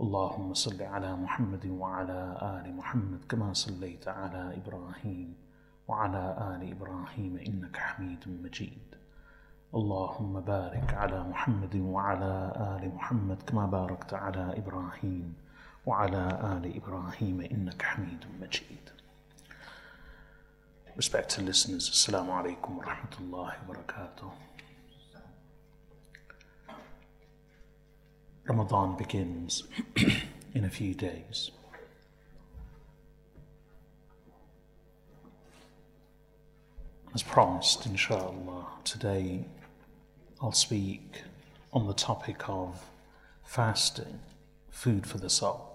اللهم صل على محمد وعلى آل محمد كما صليت على إبراهيم وعلى آل إبراهيم إنك حميد مجيد اللهم بارك على محمد وعلى آل محمد كما باركت على إبراهيم وعلى آل إبراهيم إنك حميد مجيد Respected listeners, Assalamu alaikum wa rahmatullahi wa barakatuh. Ramadan begins in a few days. As promised, inshallah, today I'll speak on the topic of fasting, food for the soul.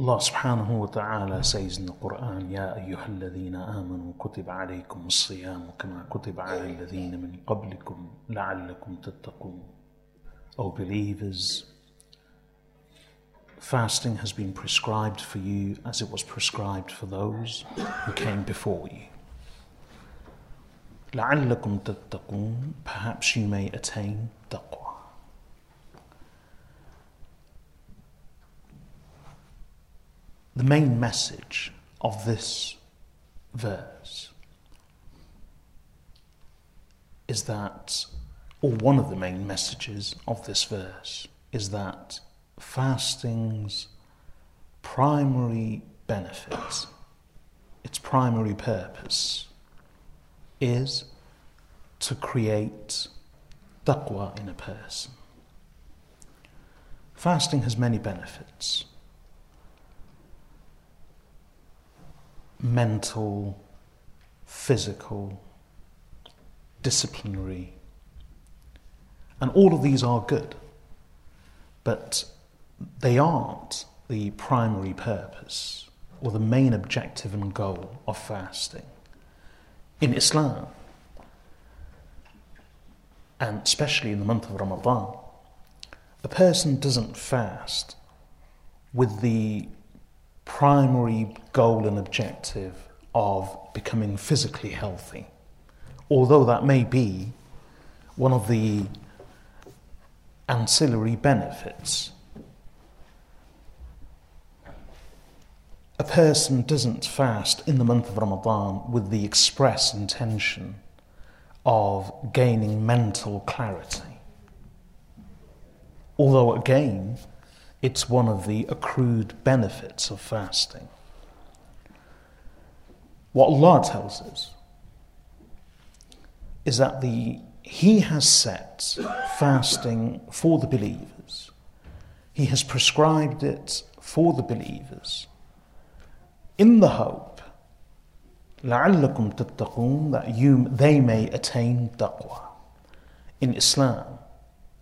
الله سبحانه وتعالى سيزن القرآن يا أيها الذين آمنوا كتب عليكم الصيام كما كتب على الذين من قبلكم لعلكم تتقون O believers, fasting has been prescribed for you as it was prescribed for those who came before you. لعلكم تتقون, perhaps you may attain taqwa. The main message of this verse is that, or one of the main messages of this verse is that fasting's primary benefit, its primary purpose, is to create taqwa in a person. Fasting has many benefits. Mental, physical, disciplinary. And all of these are good, but they aren't the primary purpose or the main objective and goal of fasting. In Islam, and especially in the month of Ramadan, a person doesn't fast with the primary goal and objective of becoming physically healthy. Although that may be one of the ancillary benefits. A person doesn't fast in the month of Ramadan with the express intention of gaining mental clarity. Although, again, it's one of the accrued benefits of fasting. What Allah tells us is that the He has set fasting for the believers. He has prescribed it for the believers in the hope لعلكم تتقون that you they may attain taqwa in Islam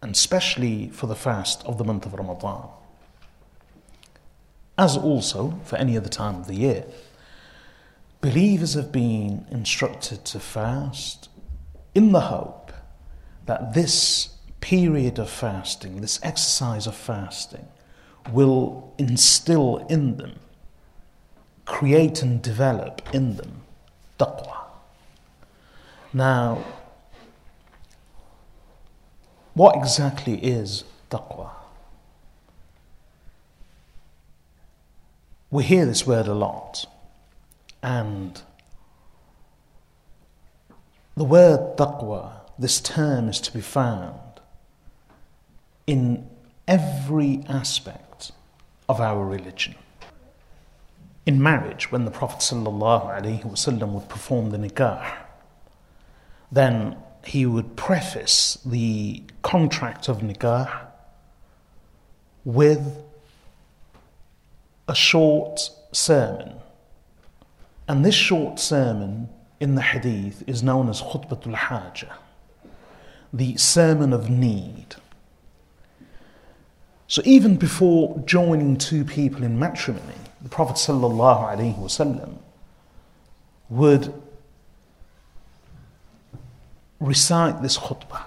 and especially for the fast of the month of Ramadan as also for any other time of the year. Believers have been instructed to fast in the hope that this period of fasting, this exercise of fasting, will instill in them, create and develop in them taqwa. Now, what exactly is taqwa? We hear this word a lot, and the word taqwa, this term, is to be found in every aspect of our religion. in marriage, when the Prophet ﷺ would perform the nikah, then he would preface the contract of nikah with a short sermon. And this short sermon in the hadith is known as Khutbatul Hajah, the sermon of need. So even before joining two people in matrimony, the Prophet ﷺ would recite this khutbah.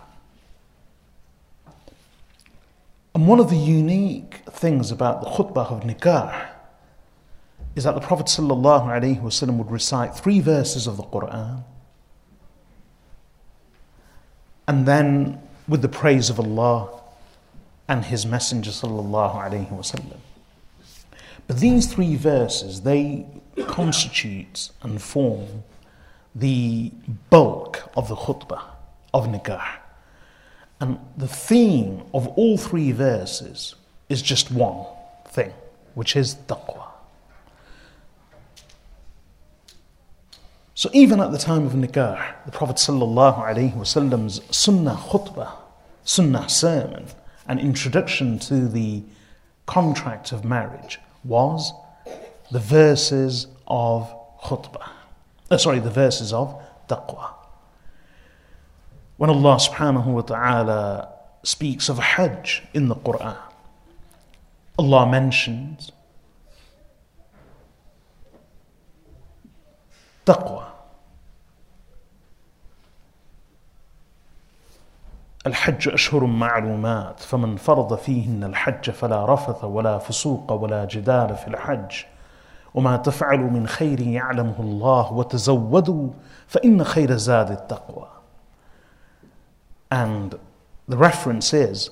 And one of the unique things about the khutbah of nikah is that the Prophet ﷺ would recite three verses of the Quran and then with the praise of Allah and His Messenger ﷺ. But these three verses, they constitute and form the bulk of the khutbah of nikah. And the theme of all three verses is just one thing, which is taqwa. So even at the time of nikah, the Prophet Wasallam's sunnah khutbah, sunnah sermon, an introduction to the contract of marriage was the verses of khutbah. Uh, sorry, the verses of taqwa. When Allah subhanahu wa ta'ala speaks of Hajj in the Quran, Allah mentions taqwa. الحج أشهر معلومات فمن فرض فيهن الحج فلا رفث ولا فسوق ولا جدال في الحج وما تفعل من خير يعلمه الله وتزودوا فإن خير زاد التقوى And the reference is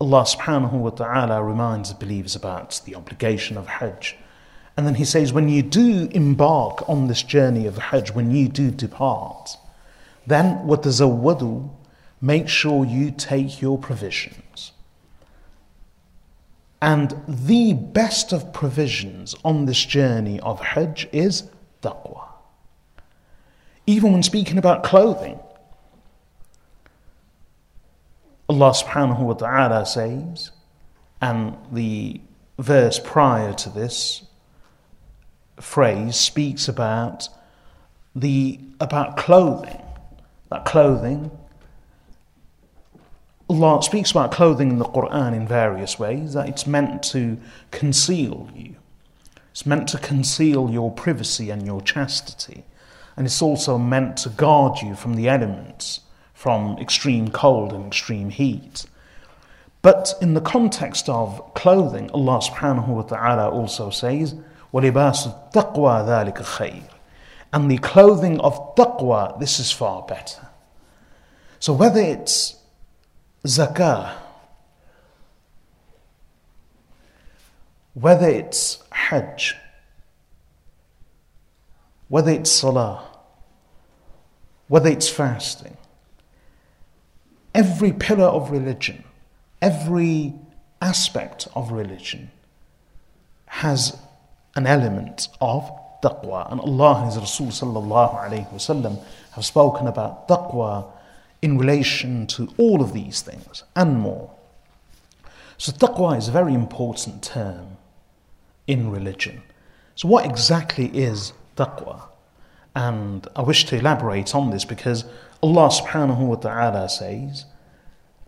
Allah subhanahu wa ta'ala reminds believers about the obligation of Hajj. And then he says, when you do embark on this journey of Hajj, when you do depart, then watazawwadu, make sure you take your provisions. And the best of provisions on this journey of Hajj is taqwa. Even when speaking about clothing, Allah subhanahu wa ta'ala says, and the verse prior to this, phrase speaks about the about clothing. That clothing Allah speaks about clothing in the Quran in various ways, that it's meant to conceal you. It's meant to conceal your privacy and your chastity. And it's also meant to guard you from the elements, from extreme cold and extreme heat. But in the context of clothing, Allah subhanahu wa ta'ala also says, وَلِبَاسُ التَّقْوَى ذَلِكَ خَيْرٌ And the clothing of taqwa, this is far better. So whether it's zakah, whether it's hajj, whether it's salah, whether it's fasting, every pillar of religion, every aspect of religion has an element of taqwa. And Allah and His Rasul sallallahu alayhi wasallam have spoken about taqwa in relation to all of these things and more. So, taqwa is a very important term in religion. So, what exactly is taqwa? And I wish to elaborate on this because Allah subhanahu wa ta'ala says,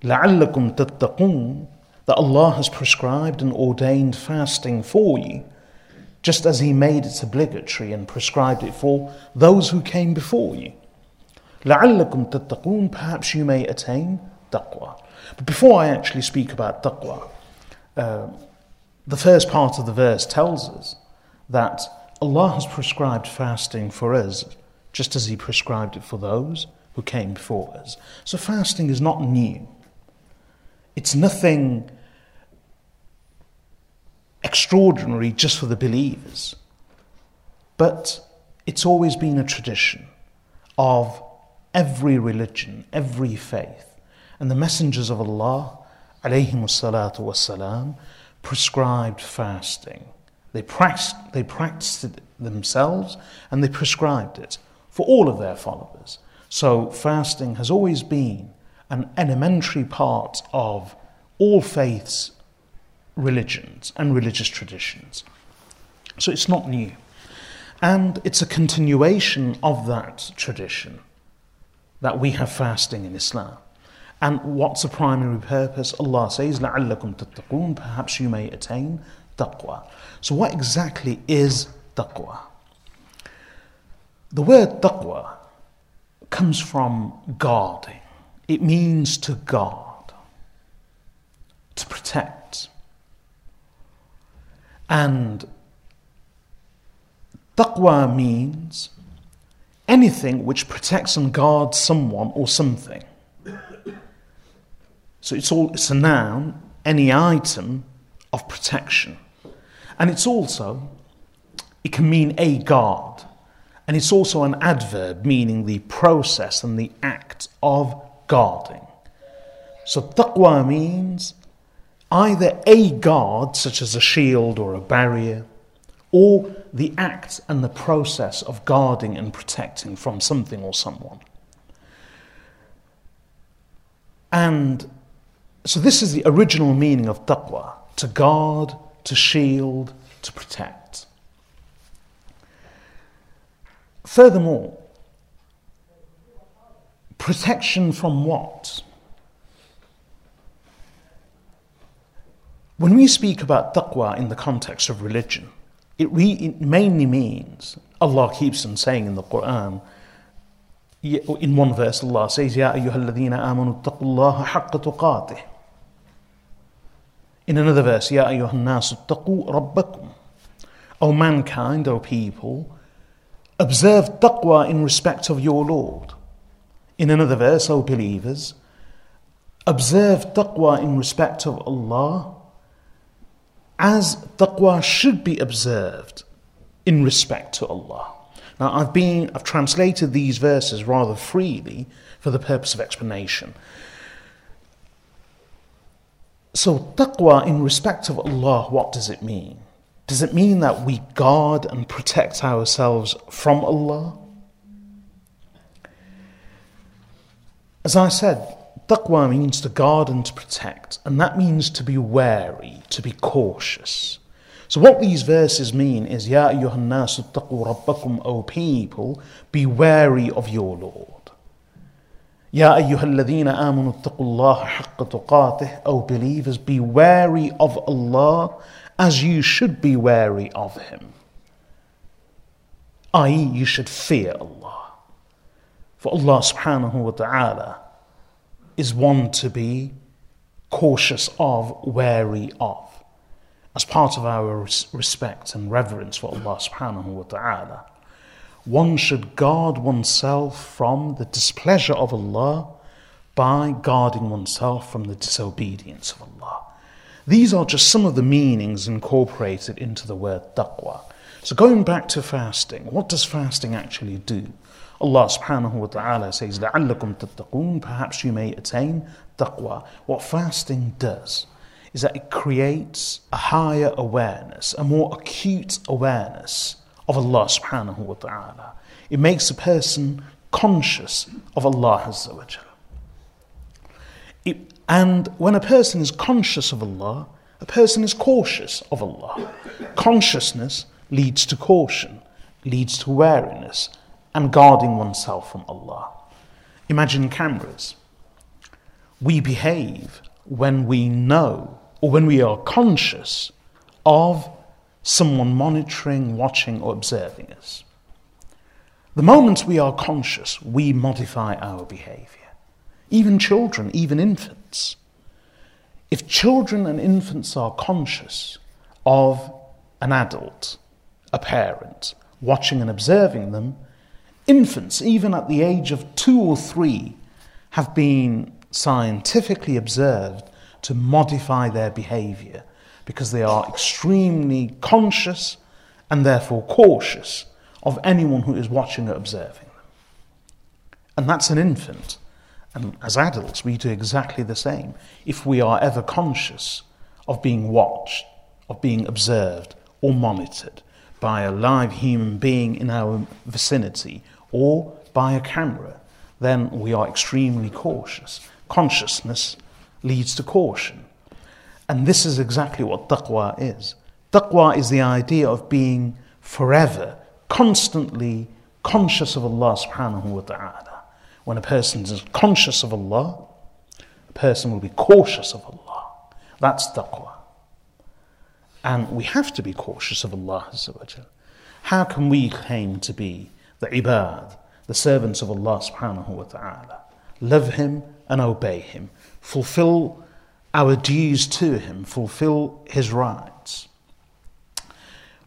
لَعَلَّكُمْ تَتَّقُونَ That Allah has prescribed and ordained fasting for you, just as He made it obligatory and prescribed it for those who came before you. لعلكم تتقون perhaps you may attain taqwa. But before I actually speak about taqwa, uh, the first part of the verse tells us that Allah has prescribed fasting for us just as He prescribed it for those who came before us. So fasting is not new. It's nothing extraordinary just for the believers. But it's always been a tradition of every religion, every faith. And the messengers of Allah, alayhim salatu wasalam, prescribed fasting They practiced, they practiced it themselves and they prescribed it for all of their followers. So fasting has always been an elementary part of all faiths, religions, and religious traditions. So it's not new. And it's a continuation of that tradition that we have fasting in Islam. And what's the primary purpose? Allah says, لَعَلَّكُمْ تَتَّقُونَ Perhaps you may attain taqwa. So what exactly is taqwa? The word taqwa comes from guarding. It means to guard, to protect. and taqwa means anything which protects and guards someone or something. So it's all it's a noun, any item of protection. And it's also it can mean a guard. And it's also an adverb meaning the process and the act of guarding. So taqwa means either a guard, such as a shield or a barrier, or the act and the process of guarding and protecting from something or someone. And so, this is the original meaning of taqwa to guard, to shield, to protect. Furthermore, protection from what? When we speak about taqwa in the context of religion, it, re- it mainly means Allah keeps on saying in the Quran, in one verse, Allah says, Ya ayyuhalladhina amanu taqullaha haqqa tuqatih. In another verse, Ya ayyuhannasu taqu rabbakum. O mankind, O people, observe taqwa in respect of your Lord. In another verse, O believers, observe taqwa in respect of Allah as taqwa should be observed in respect to Allah. Now, I've been, I've translated these verses rather freely for the purpose of explanation. So, taqwa in respect of Allah, what does it mean? Does it mean that we guard and protect ourselves from Allah? As I said, taqwa means to guard and to protect, and that means to be wary, to be cautious. So what these verses mean is, Ya ayyuhan nasu taqu rabbakum, O people, be wary of your Lord. Ya ayyuhal ladhina amanu taqullaha O believers, be wary of Allah as you should be wary of Him. I.e., you should fear Allah. For Allah subhanahu wa ta'ala is one to be cautious of, wary of. As part of our respect and reverence for Allah subhanahu wa ta'ala, one should guard oneself from the displeasure of Allah by guarding oneself from the disobedience of Allah. These are just some of the meanings incorporated into the word taqwa. So, going back to fasting, what does fasting actually do? Allah subhanahu wa ta'ala says, لَعَلَّكُمْ تَتَّقُونَ Perhaps you may attain taqwa. What fasting does is that it creates a higher awareness, a more acute awareness of Allah subhanahu wa ta'ala. It makes a person conscious of Allah Azza wa it, and when a person is conscious of Allah, a person is cautious of Allah. Consciousness leads to caution, leads to wariness, and guarding oneself from Allah. Imagine cameras. We behave when we know or when we are conscious of someone monitoring, watching, or observing us. The moment we are conscious, we modify our behavior. Even children, even infants. If children and infants are conscious of an adult, a parent, watching and observing them, Infants, even at the age of two or three, have been scientifically observed to modify their behavior because they are extremely conscious and therefore cautious of anyone who is watching or observing them. And that's an infant. And as adults, we do exactly the same. If we are ever conscious of being watched, of being observed, or monitored by a live human being in our vicinity or by a camera, then we are extremely cautious. Consciousness leads to caution. And this is exactly what taqwa is. Taqwa is the idea of being forever, constantly conscious of Allah subhanahu wa ta'ala. When a person is conscious of Allah, a person will be cautious of Allah. That's taqwa. And we have to be cautious of Allah. How can we claim to be the ibad, the servants of Allah subhanahu wa ta'ala? Love Him and obey Him. Fulfill our dues to Him, fulfill His rights.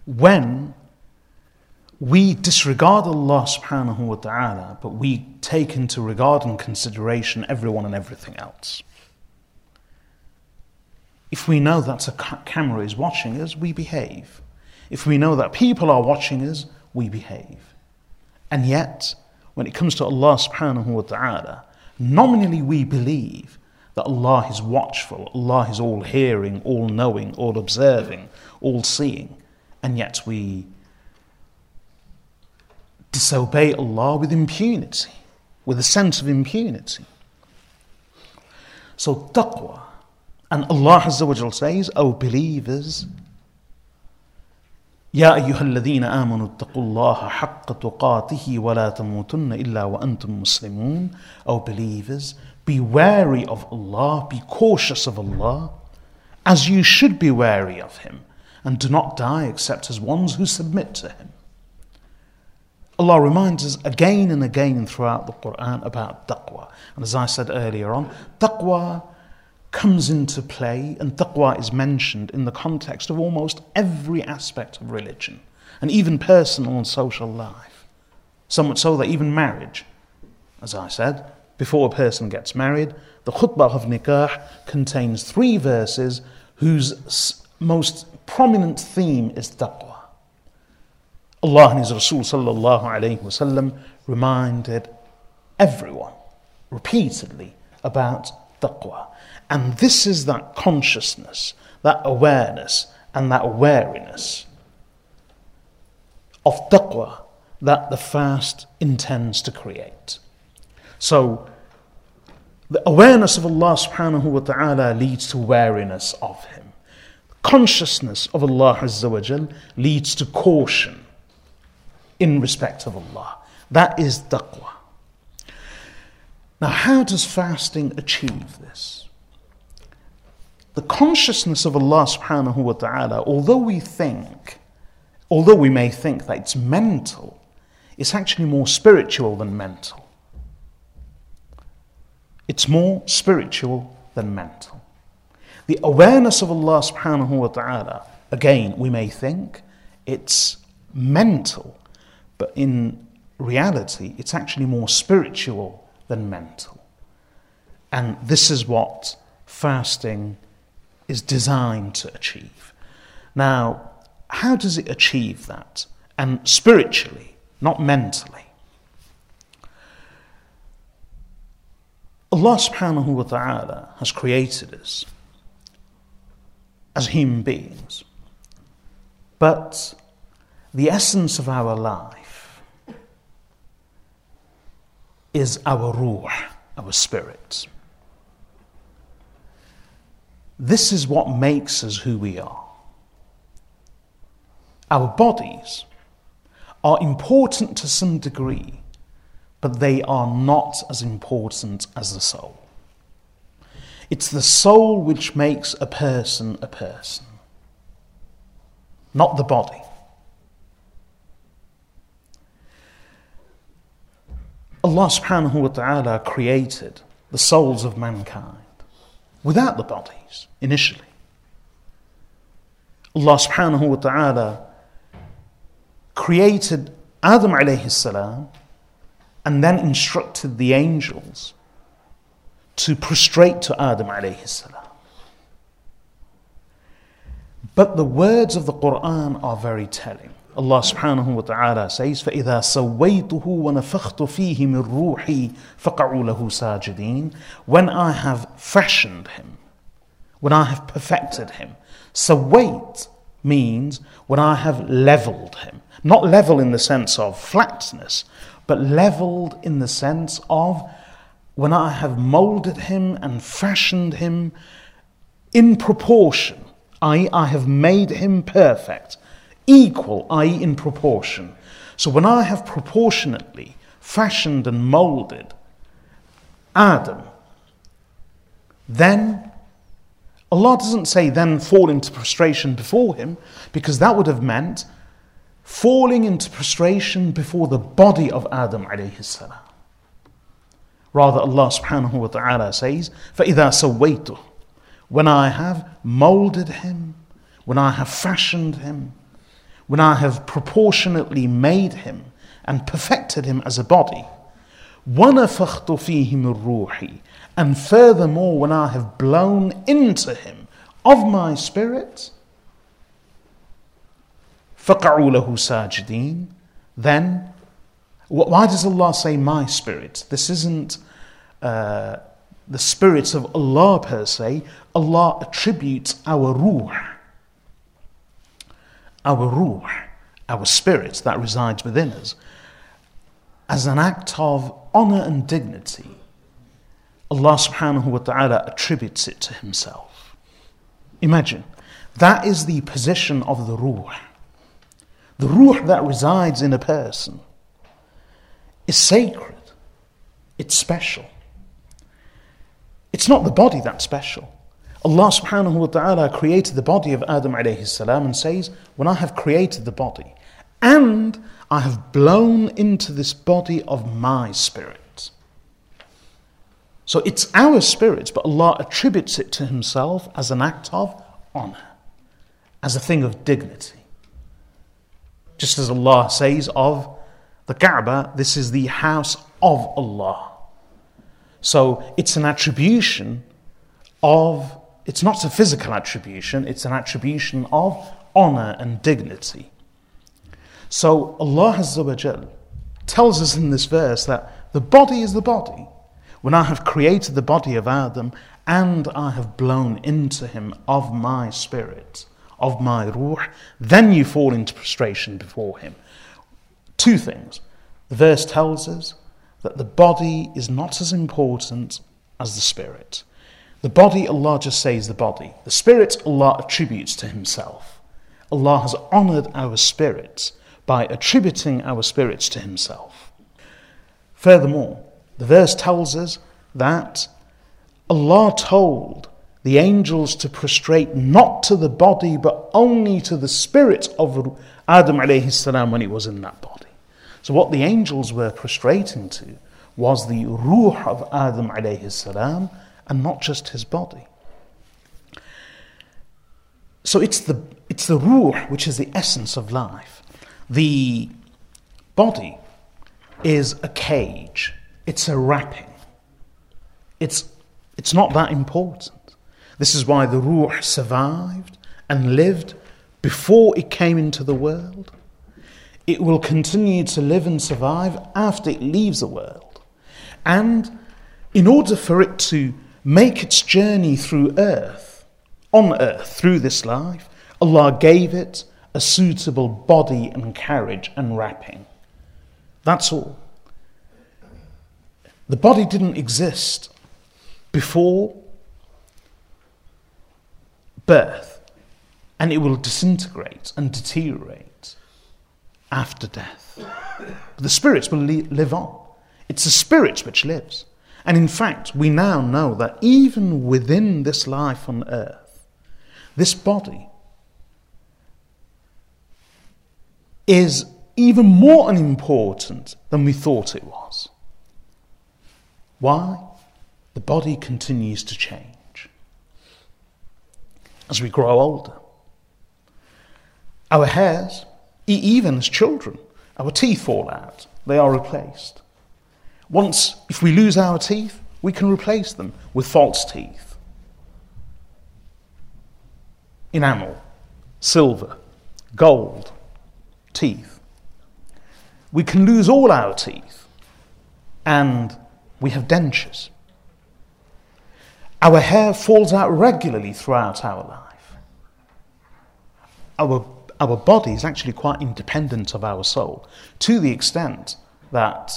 When we disregard Allah subhanahu wa ta'ala, but we take into regard and consideration everyone and everything else. If we know that a camera is watching us, we behave. If we know that people are watching us, we behave. And yet, when it comes to Allah subhanahu wa ta'ala, nominally we believe that Allah is watchful, Allah is all hearing, all knowing, all observing, all seeing, and yet we disobey Allah with impunity, with a sense of impunity. So, taqwa, and Allah says, O believers, يا أيها الذين آمنوا اتقوا الله حق تقاته ولا تموتن إلا وأنتم مسلمون O believers, be wary of Allah, be cautious of Allah, as you should be wary of Him, and do not die except as ones who submit to Him. Allah reminds us again and again throughout the Quran about taqwa. And as I said earlier on, taqwa comes into play and taqwa is mentioned in the context of almost every aspect of religion and even personal and social life. So much so that even marriage, as I said, before a person gets married, the khutbah of nikah contains three verses whose most prominent theme is taqwa. Allah and His Rasul sallallahu alayhi wasallam reminded everyone repeatedly about taqwa. And this is that consciousness, that awareness, and that wariness of taqwa that the fast intends to create. So, the awareness of Allah subhanahu wa ta'ala leads to wariness of Him. Consciousness of Allah Azza wa Jal leads to caution in respect of Allah. That is taqwa. Now, how does fasting achieve this? The consciousness of Allah subhanahu wa ta'ala, although we think, although we may think that it's mental, it's actually more spiritual than mental. It's more spiritual than mental. The awareness of Allah subhanahu wa ta'ala, again, we may think it's mental, but in reality, it's actually more spiritual than mental. And this is what fasting is designed to achieve. Now, how does it achieve that? And spiritually, not mentally. Allah subhanahu wa ta'ala has created us as human beings. But the essence of our life is our ruh, our spirit. This is what makes us who we are. Our bodies are important to some degree, but they are not as important as the soul. It's the soul which makes a person a person, not the body. Allah subhanahu wa ta'ala created the souls of mankind without the bodies initially. Allah subhanahu wa ta'ala created Adam alayhi salam and then instructed the angels to prostrate to Adam alayhi salam. But the words of the Quran are very telling. Allah subhanahu wa ta'ala says, فَإِذَا سَوَّيْتُهُ وَنَفَخْتُ فِيهِ مِنْ رُوحِي فَقَعُوا لَهُ سَاجِدِينَ When I have fashioned him, when I have perfected him. So weight means when I have leveled him. Not level in the sense of flatness, but leveled in the sense of when I have molded him and fashioned him in proportion, i.e., I have made him perfect, equal, i.e., in proportion. So when I have proportionately fashioned and molded Adam, then Allah doesn't say then fall into prostration before him, because that would have meant falling into prostration before the body of Adam alayhi salam. Rather, Allah subhanahu wa ta'ala says, فَإِذَا سَوَّيْتُهُ When I have molded him, when I have fashioned him, when I have proportionately made him and perfected him as a body, وَنَفَخْتُ فِيهِ مِنْ رُوحِي And furthermore, when I have blown into him of my spirit, فَقَعُوا لَهُ سَاجِدِينَ Then, why does Allah say my spirit? This isn't uh, the spirits of Allah per se. Allah attributes our ruh, our ruh, our spirit that resides within us, as an act of honor and dignity. Allah subhanahu wa ta'ala attributes it to Himself. Imagine, that is the position of the ruh. The ruh that resides in a person is sacred, it's special. It's not the body that's special. Allah subhanahu wa ta'ala created the body of Adam alayhi salam and says, When I have created the body and I have blown into this body of my spirit. So it's our spirit, but Allah attributes it to Himself as an act of honor, as a thing of dignity. Just as Allah says of the Kaaba, this is the house of Allah. So it's an attribution of, it's not a physical attribution, it's an attribution of honor and dignity. So Allah tells us in this verse that the body is the body. When I have created the body of Adam and I have blown into him of my spirit of my ruh, then you fall into prostration before him. Two things. The verse tells us that the body is not as important as the spirit. The body, Allah just says the body. The spirit, Allah attributes to Himself. Allah has honored our spirits by attributing our spirits to Himself. Furthermore, the verse tells us that Allah told the angels to prostrate not to the body but only to the spirit of Adam alayhi salam when he was in that body. So what the angels were prostrating to was the ruh of Adam alayhi salam and not just his body. So it's the, it's the ruh which is the essence of life. The body is a cage, it's a wrapping. It's, it's not that important. This is why the Ruh survived and lived before it came into the world. It will continue to live and survive after it leaves the world. And in order for it to make its journey through earth, on earth, through this life, Allah gave it a suitable body and carriage and wrapping. That's all. The body didn't exist before birth, and it will disintegrate and deteriorate after death. But the spirits will live on. It's the spirit which lives. And in fact, we now know that even within this life on earth, this body is even more unimportant than we thought it was. Why? The body continues to change as we grow older. Our hairs, even as children, our teeth fall out, they are replaced. Once, if we lose our teeth, we can replace them with false teeth. Enamel, silver, gold, teeth. We can lose all our teeth and we have dentures. Our hair falls out regularly throughout our life. our, our body is actually quite independent of our soul to the extent that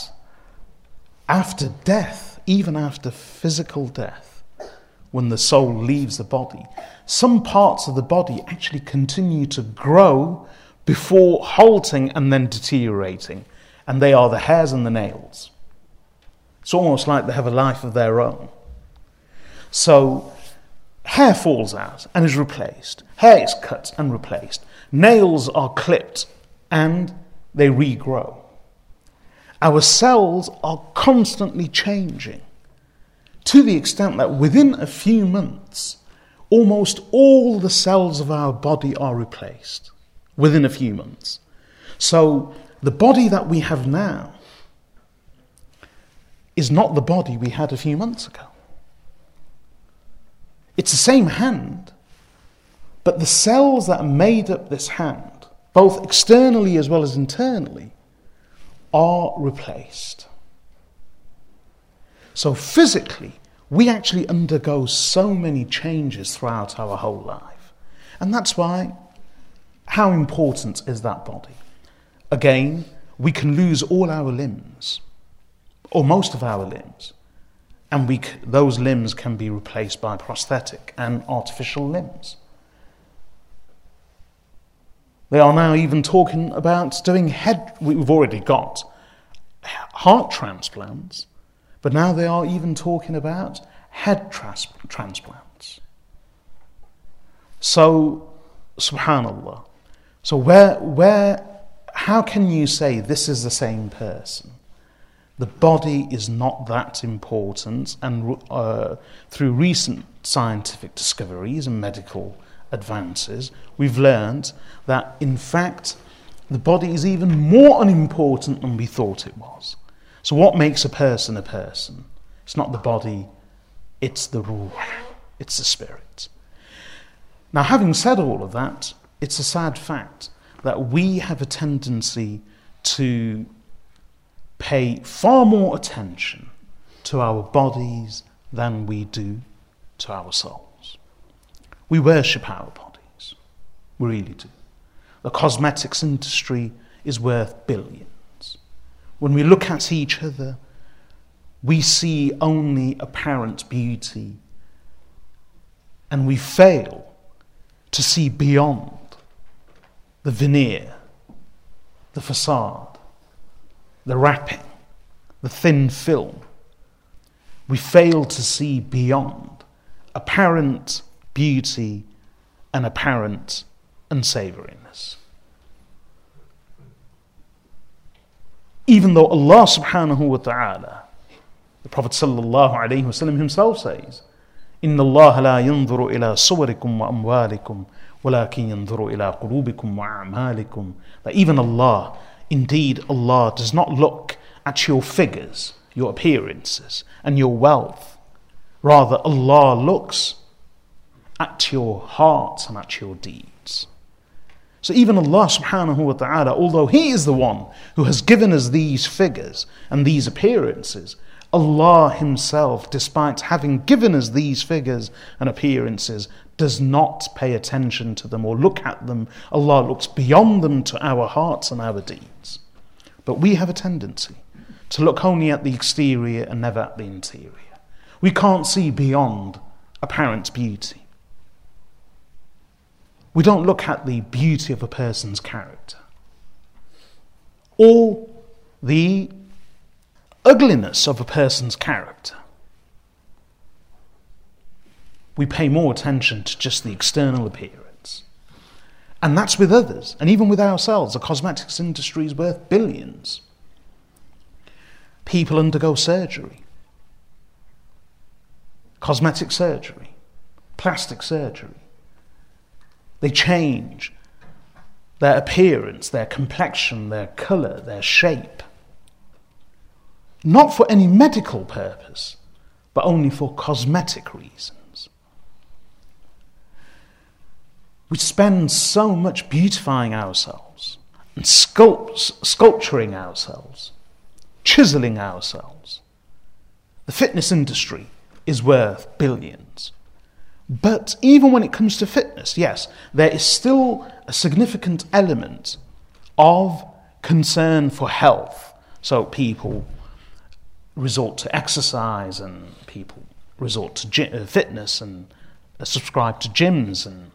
after death, even after physical death, when the soul leaves the body, some parts of the body actually continue to grow before halting and then deteriorating, and they are the hairs and the nails. It's almost like they have a life of their own. So, hair falls out and is replaced, hair is cut and replaced, nails are clipped and they regrow. Our cells are constantly changing to the extent that within a few months, almost all the cells of our body are replaced within a few months. So, the body that we have now is not the body we had a few months ago. It's the same hand, but the cells that made up this hand, both externally as well as internally, are replaced. So physically, we actually undergo so many changes throughout our whole life. And that's why, how important is that body? Again, we can lose all our limbs or most of our limbs, and we, those limbs can be replaced by prosthetic and artificial limbs. They are now even talking about doing head, we've already got heart transplants, but now they are even talking about head trans- transplants. So, subhanAllah. So, where, where, how can you say this is the same person? the body is not that important, and uh, through recent scientific discoveries and medical advances, we've learned that in fact the body is even more unimportant than we thought it was. So, what makes a person a person? It's not the body, it's the ruh, it's the spirit. Now, having said all of that, it's a sad fact that we have a tendency to pay far more attention to our bodies than we do to our souls. We worship our bodies. We really do. The cosmetics industry is worth billions. When we look at each other, we see only apparent beauty and we fail to see beyond the veneer, the facade, the wrapping, the thin film. We fail to see beyond apparent beauty and apparent unsavoriness. Even though Allah subhanahu wa ta'ala, the Prophet sallallahu alayhi wasallam himself says, إن الله لا ينظر إلى صوركم وأموالكم ولكن ينظر إلى قلوبكم وأعمالكم that even Allah Indeed, Allah does not look at your figures, your appearances, and your wealth. Rather, Allah looks at your heart and at your deeds. So even Allah subhanahu wa ta'ala, although He is the one who has given us these figures and these appearances, Allah Himself, despite having given us these figures and appearances, does not pay attention to them or look at them. Allah looks beyond them to our hearts and our deeds. But we have a tendency to look only at the exterior and never at the interior. We can't see beyond apparent beauty. We don't look at the beauty of a person's character or the ugliness of a person's character. We pay more attention to just the external appearance. And that's with others, and even with ourselves. The cosmetics industry is worth billions. People undergo surgery, cosmetic surgery, plastic surgery. They change their appearance, their complexion, their colour, their shape not for any medical purpose, but only for cosmetic reasons. We spend so much beautifying ourselves and sculpt, sculpturing ourselves, chiseling ourselves. The fitness industry is worth billions. But even when it comes to fitness, yes, there is still a significant element of concern for health. So people resort to exercise and people resort to uh, fitness and uh, subscribe to gyms and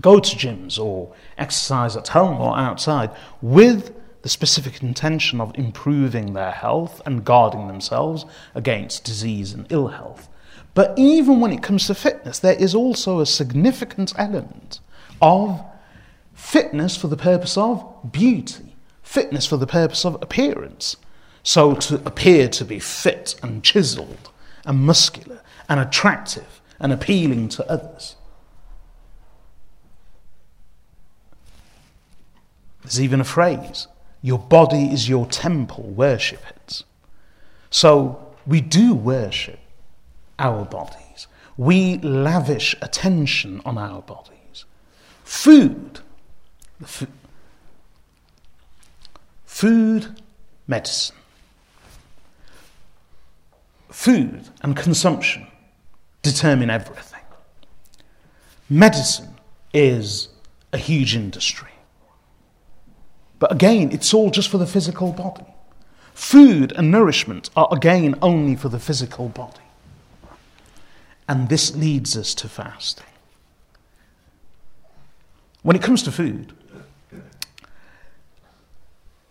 go to gyms or exercise at home or outside with the specific intention of improving their health and guarding themselves against disease and ill health. But even when it comes to fitness, there is also a significant element of fitness for the purpose of beauty, fitness for the purpose of appearance. So to appear to be fit and chiseled and muscular and attractive and appealing to others. There's even a phrase your body is your temple, worship it. So we do worship our bodies. We lavish attention on our bodies. Food, food, food medicine. Food and consumption determine everything. Medicine is a huge industry. But again, it's all just for the physical body. Food and nourishment are again only for the physical body. And this leads us to fasting. When it comes to food,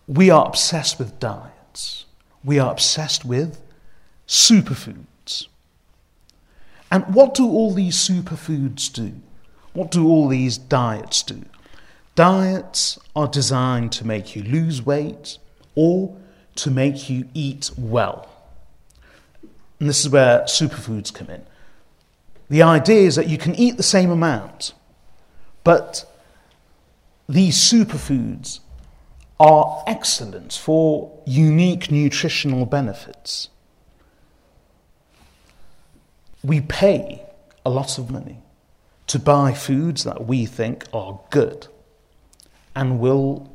we are obsessed with diets. We are obsessed with superfoods. And what do all these superfoods do? What do all these diets do? Diets are designed to make you lose weight or to make you eat well. And this is where superfoods come in. The idea is that you can eat the same amount, but these superfoods are excellent for unique nutritional benefits. We pay a lot of money to buy foods that we think are good and will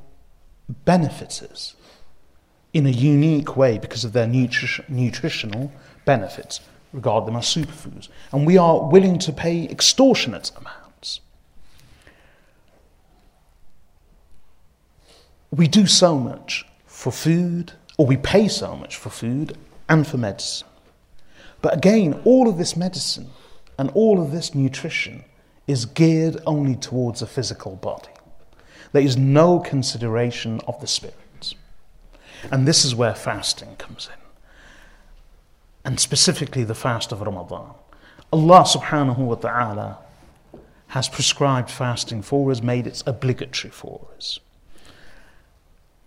benefit us in a unique way because of their nutri- nutritional benefits. Regard them as superfoods. And we are willing to pay extortionate amounts. We do so much for food, or we pay so much for food and for medicine. But again, all of this medicine and all of this nutrition is geared only towards the physical body. There is no consideration of the spirit. And this is where fasting comes in. And specifically the fast of Ramadan. Allah subhanahu wa ta'ala has prescribed fasting for us, made it obligatory for us.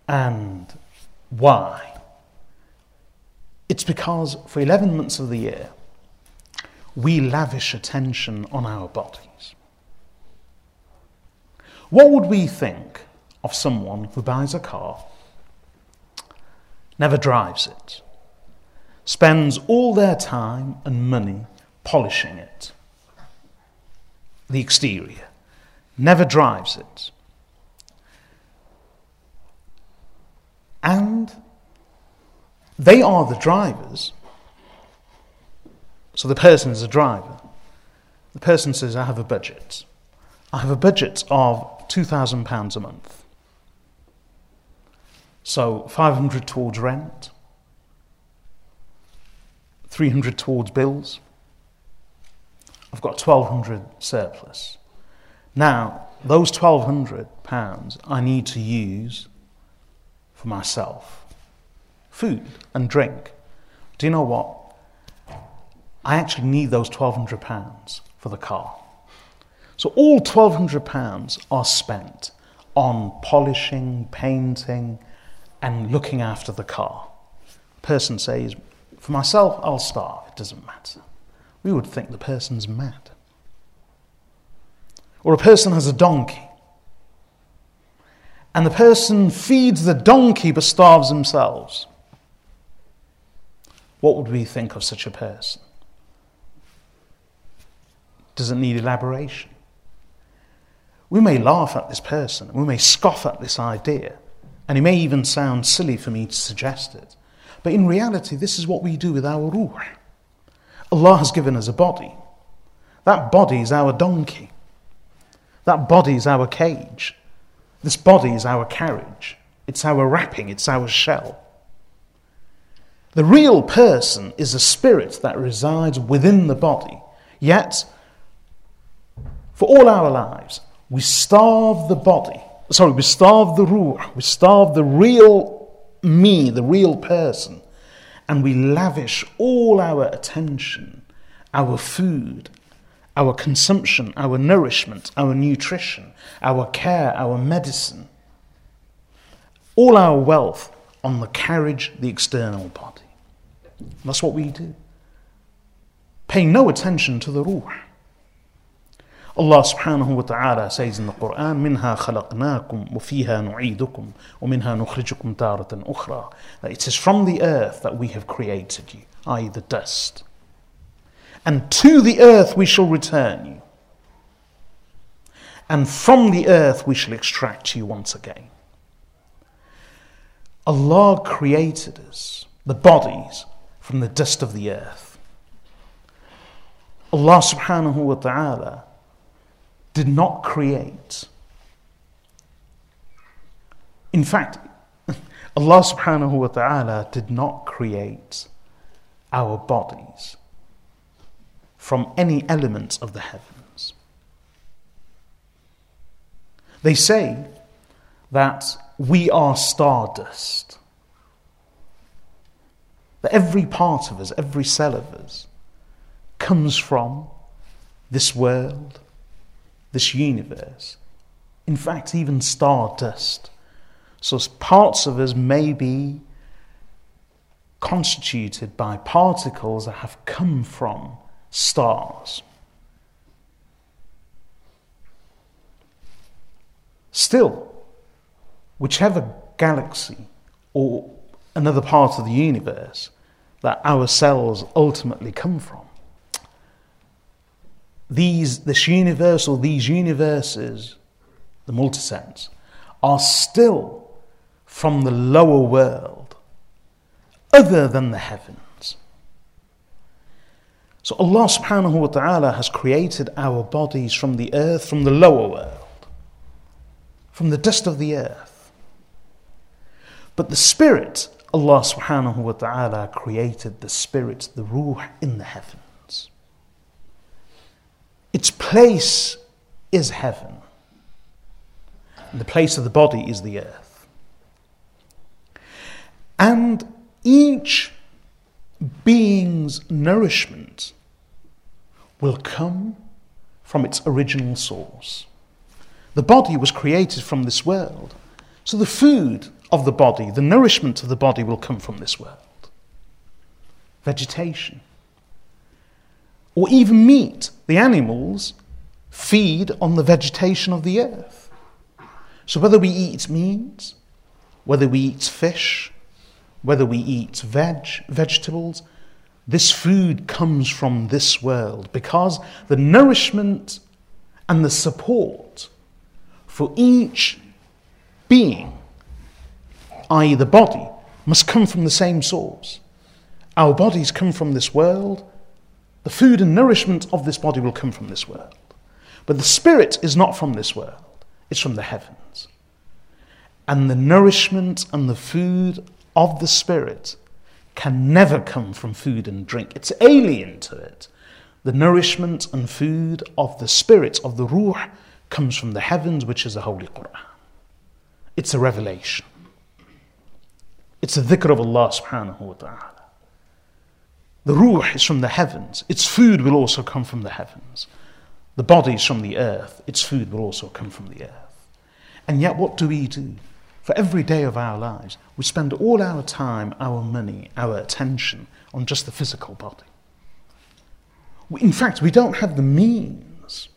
And why? It's because for 11 months of the year, we lavish attention on our bodies. What would we think of someone who buys a car, never drives it, spends all their time and money polishing it, the exterior, never drives it, and they are the drivers. So the person is a driver. The person says, I have a budget. I have a budget of £2,000 a month. So 500 towards rent, 300 towards bills. I've got 1200 surplus. Now, those 1200 pounds I need to use for myself. Food and drink. Do you know what? I actually need those 1200 pounds for the car. So all £1,200 are spent on polishing, painting, and looking after the car. Person says, For myself, I'll starve, it doesn't matter. We would think the person's mad. Or a person has a donkey, and the person feeds the donkey but starves themselves. What would we think of such a person? Does it need elaboration? We may laugh at this person, we may scoff at this idea, and it may even sound silly for me to suggest it. But in reality, this is what we do with our ruh. Allah has given us a body. That body is our donkey. That body is our cage. This body is our carriage. It's our wrapping. It's our shell. The real person is a spirit that resides within the body. Yet, for all our lives, we starve the body. Sorry, we starve the ruh. We starve the real me, the real person. And we lavish all our attention, our food, our consumption, our nourishment, our nutrition, our care, our medicine, all our wealth on the carriage, the external body. That's what we do. Paying no attention to the ruh. Allah subhanahu wa ta'ala says in the Quran, منها خلقناكم وفيها نعيدكم ومنها نخرجكم تارة أخرى. That it is from the earth that we have created you, i.e. the dust. And to the earth we shall return you. And from the earth we shall extract you once again. Allah created us, the bodies, from the dust of the earth. Allah subhanahu wa ta'ala did not create. In fact, Allah subhanahu wa ta'ala did not create our bodies from any element of the heavens. They say that we are stardust. That every part of us, every cell of us, comes from this world, this universe. In fact, even stardust. So parts of us may be constituted by particles that have come from stars. Still, whichever galaxy or another part of the universe that our cells ultimately come from, these, this universe or these universes, the multiverse, are still from the lower world, other than the heavens. So Allah subhanahu wa ta'ala has created our bodies from the earth, from the lower world, from the dust of the earth. But the spirit, Allah subhanahu wa ta'ala created the spirit, the ruh in the heavens. Its place is heaven. And the place of the body is the earth. And each being's nourishment will come from its original source. The body was created from this world. So the food of the body, the nourishment of the body will come from this world. Vegetation. Or even meat. The animals feed on the vegetation of the earth. So whether we eat meat, whether we eat fish, whether we eat veg, vegetables, this food comes from this world because the nourishment and the support for each being, i.e., the body, must come from the same source. Our bodies come from this world. The food and nourishment of this body will come from this world. But the spirit is not from this world, it's from the heavens. And the nourishment and the food of the Spirit can never come from food and drink. It's alien to it. The nourishment and food of the Spirit, of the Ruh, comes from the heavens, which is the Holy Quran. It's a revelation. It's the dhikr of Allah subhanahu wa ta'ala. The Ruh is from the heavens. Its food will also come from the heavens. The body is from the earth. Its food will also come from the earth. And yet, what do we do? For every day of our lives, we spend all our time, our money, our attention on just the physical body. In fact, we don't have the means,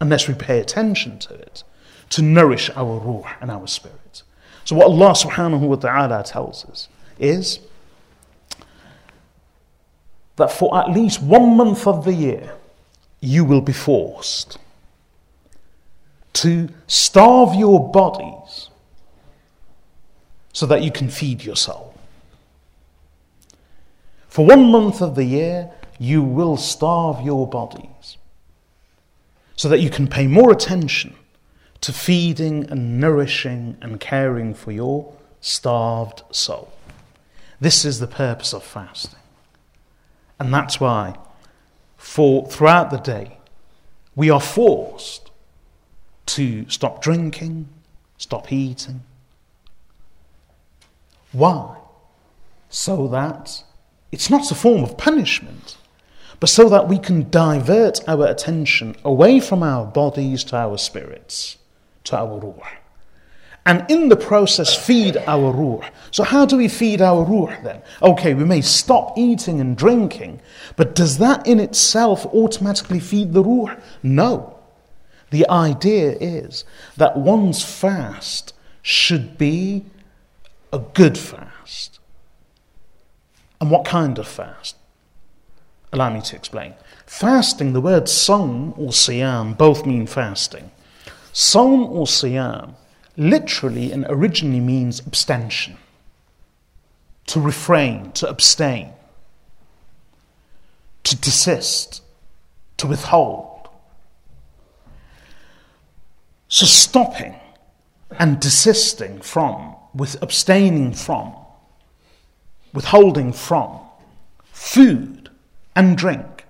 unless we pay attention to it, to nourish our ruh and our spirit. So, what Allah subhanahu wa ta'ala tells us is that for at least one month of the year, you will be forced to starve your bodies so that you can feed your soul. For one month of the year, you will starve your bodies so that you can pay more attention to feeding and nourishing and caring for your starved soul. This is the purpose of fasting. And that's why, for throughout the day, we are forced to stop drinking, stop eating. Why? So that it's not a form of punishment, but so that we can divert our attention away from our bodies to our spirits, to our ruh. And in the process, feed our ruh. So, how do we feed our ruh then? Okay, we may stop eating and drinking, but does that in itself automatically feed the ruh? No. The idea is that one's fast should be a good fast. And what kind of fast? Allow me to explain. Fasting, the word sawm or siyam both mean fasting. Sawm or siyam literally and originally means abstention, to refrain, to abstain, to desist, to withhold. So stopping and desisting from, with abstaining from, withholding from food and drink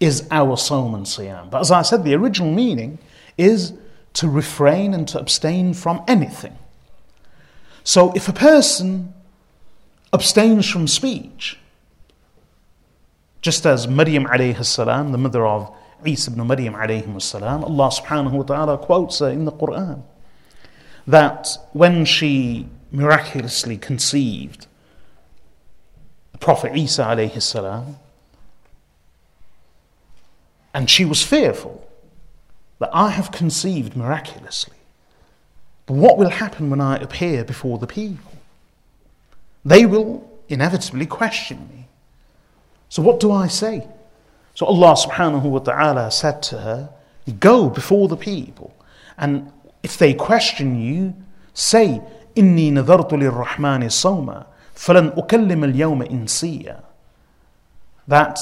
is our sawm and siyam. But as I said, the original meaning is to refrain and to abstain from anything. So if a person abstains from speech, just as Maryam alayhi salam, the mother of Isa ibn Maryam alayhi salam, Allah subhanahu wa ta'ala quotes her in the Quran that when she miraculously conceived the Prophet Isa alayhi salam, and she was fearful that I have conceived miraculously. But what will happen when I appear before the people? They will inevitably question me. So what do I say? So Allah subhanahu wa ta'ala said to her, Go before the people, and if they question you, say, إني نذرت للرحمن صوما فلن أكلم اليوم إنسيا. That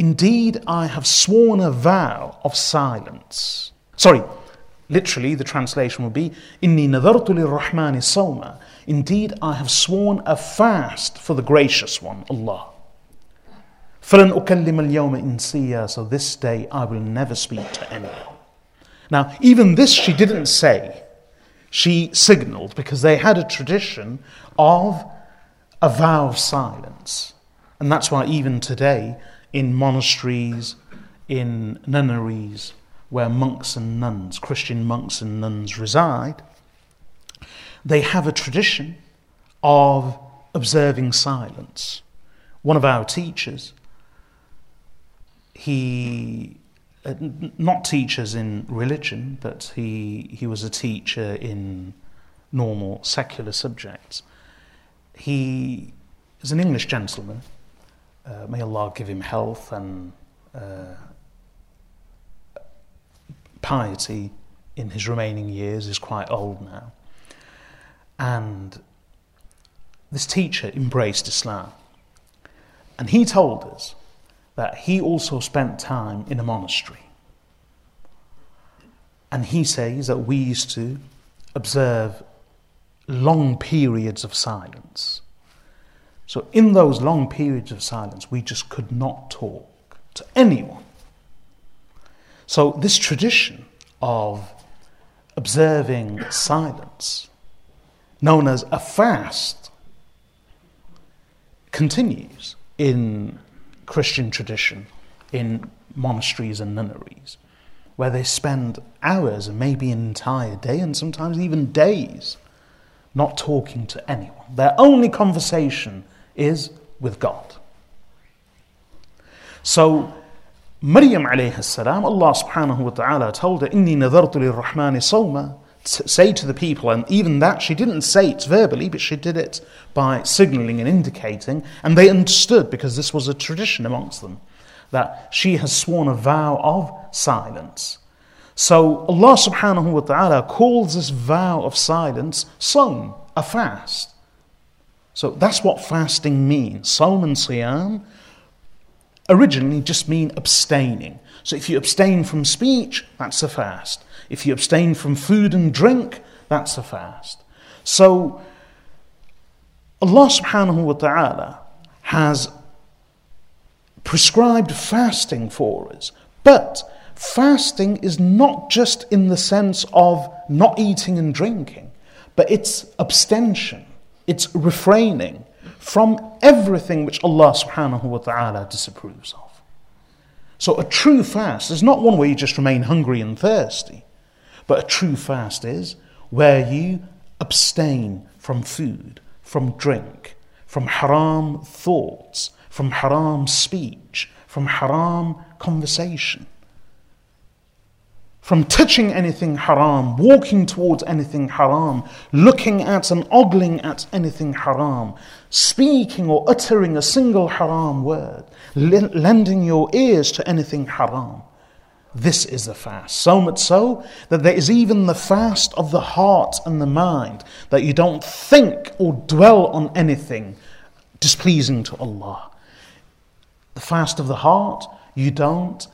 Indeed, I have sworn a vow of silence. Sorry, literally, the translation will be Inni nadartu lirrahmani sawma. Indeed, I have sworn a fast for the gracious one, Allah. فَلَنْ أُكَلِّمَ الْيَوْمَ إِنسِيًّا So this day I will never speak to anyone. Now, even this she didn't say. She signaled because they had a tradition of a vow of silence. And that's why even today in monasteries, in nunneries, where monks and nuns, Christian monks and nuns reside, they have a tradition of observing silence. One of our teachers, he, uh, not teachers in religion, but he, he was a teacher in normal secular subjects. He is an English gentleman uh, may Allah give him health and uh, piety in his remaining years. He's quite old now. And this teacher embraced Islam. And he told us that he also spent time in a monastery. And he says that we used to observe long periods of silence. So, in those long periods of silence, we just could not talk to anyone. So, this tradition of observing silence, known as a fast, continues in Christian tradition, in monasteries and nunneries, where they spend hours and maybe an entire day and sometimes even days not talking to anyone. Their only conversation is with God. So, Maryam alayhi salam, Allah subhanahu wa ta'ala told her, Inni nadartu lirrahmani sawma, say to the people, and even that she didn't say it verbally, but she did it by signaling and indicating, and they understood because this was a tradition amongst them, that she has sworn a vow of silence. So Allah subhanahu wa ta'ala calls this vow of silence sawm, a fast. So that's what fasting means. Sawm and siyam originally just mean abstaining. So if you abstain from speech, that's a fast. If you abstain from food and drink, that's a fast. So Allah subhanahu wa ta'ala has prescribed fasting for us. But fasting is not just in the sense of not eating and drinking, but it's abstention, it's refraining from everything which Allah subhanahu wa ta'ala disapproves of. So a true fast is not one where you just remain hungry and thirsty, but a true fast is where you abstain from food, from drink, from haram thoughts, from haram speech, from haram conversation from touching anything haram, walking towards anything haram, looking at and ogling at anything haram, speaking or uttering a single haram word, lending your ears to anything haram. This is the fast. So much so that there is even the fast of the heart and the mind, that you don't think or dwell on anything displeasing to Allah. The fast of the heart, you don't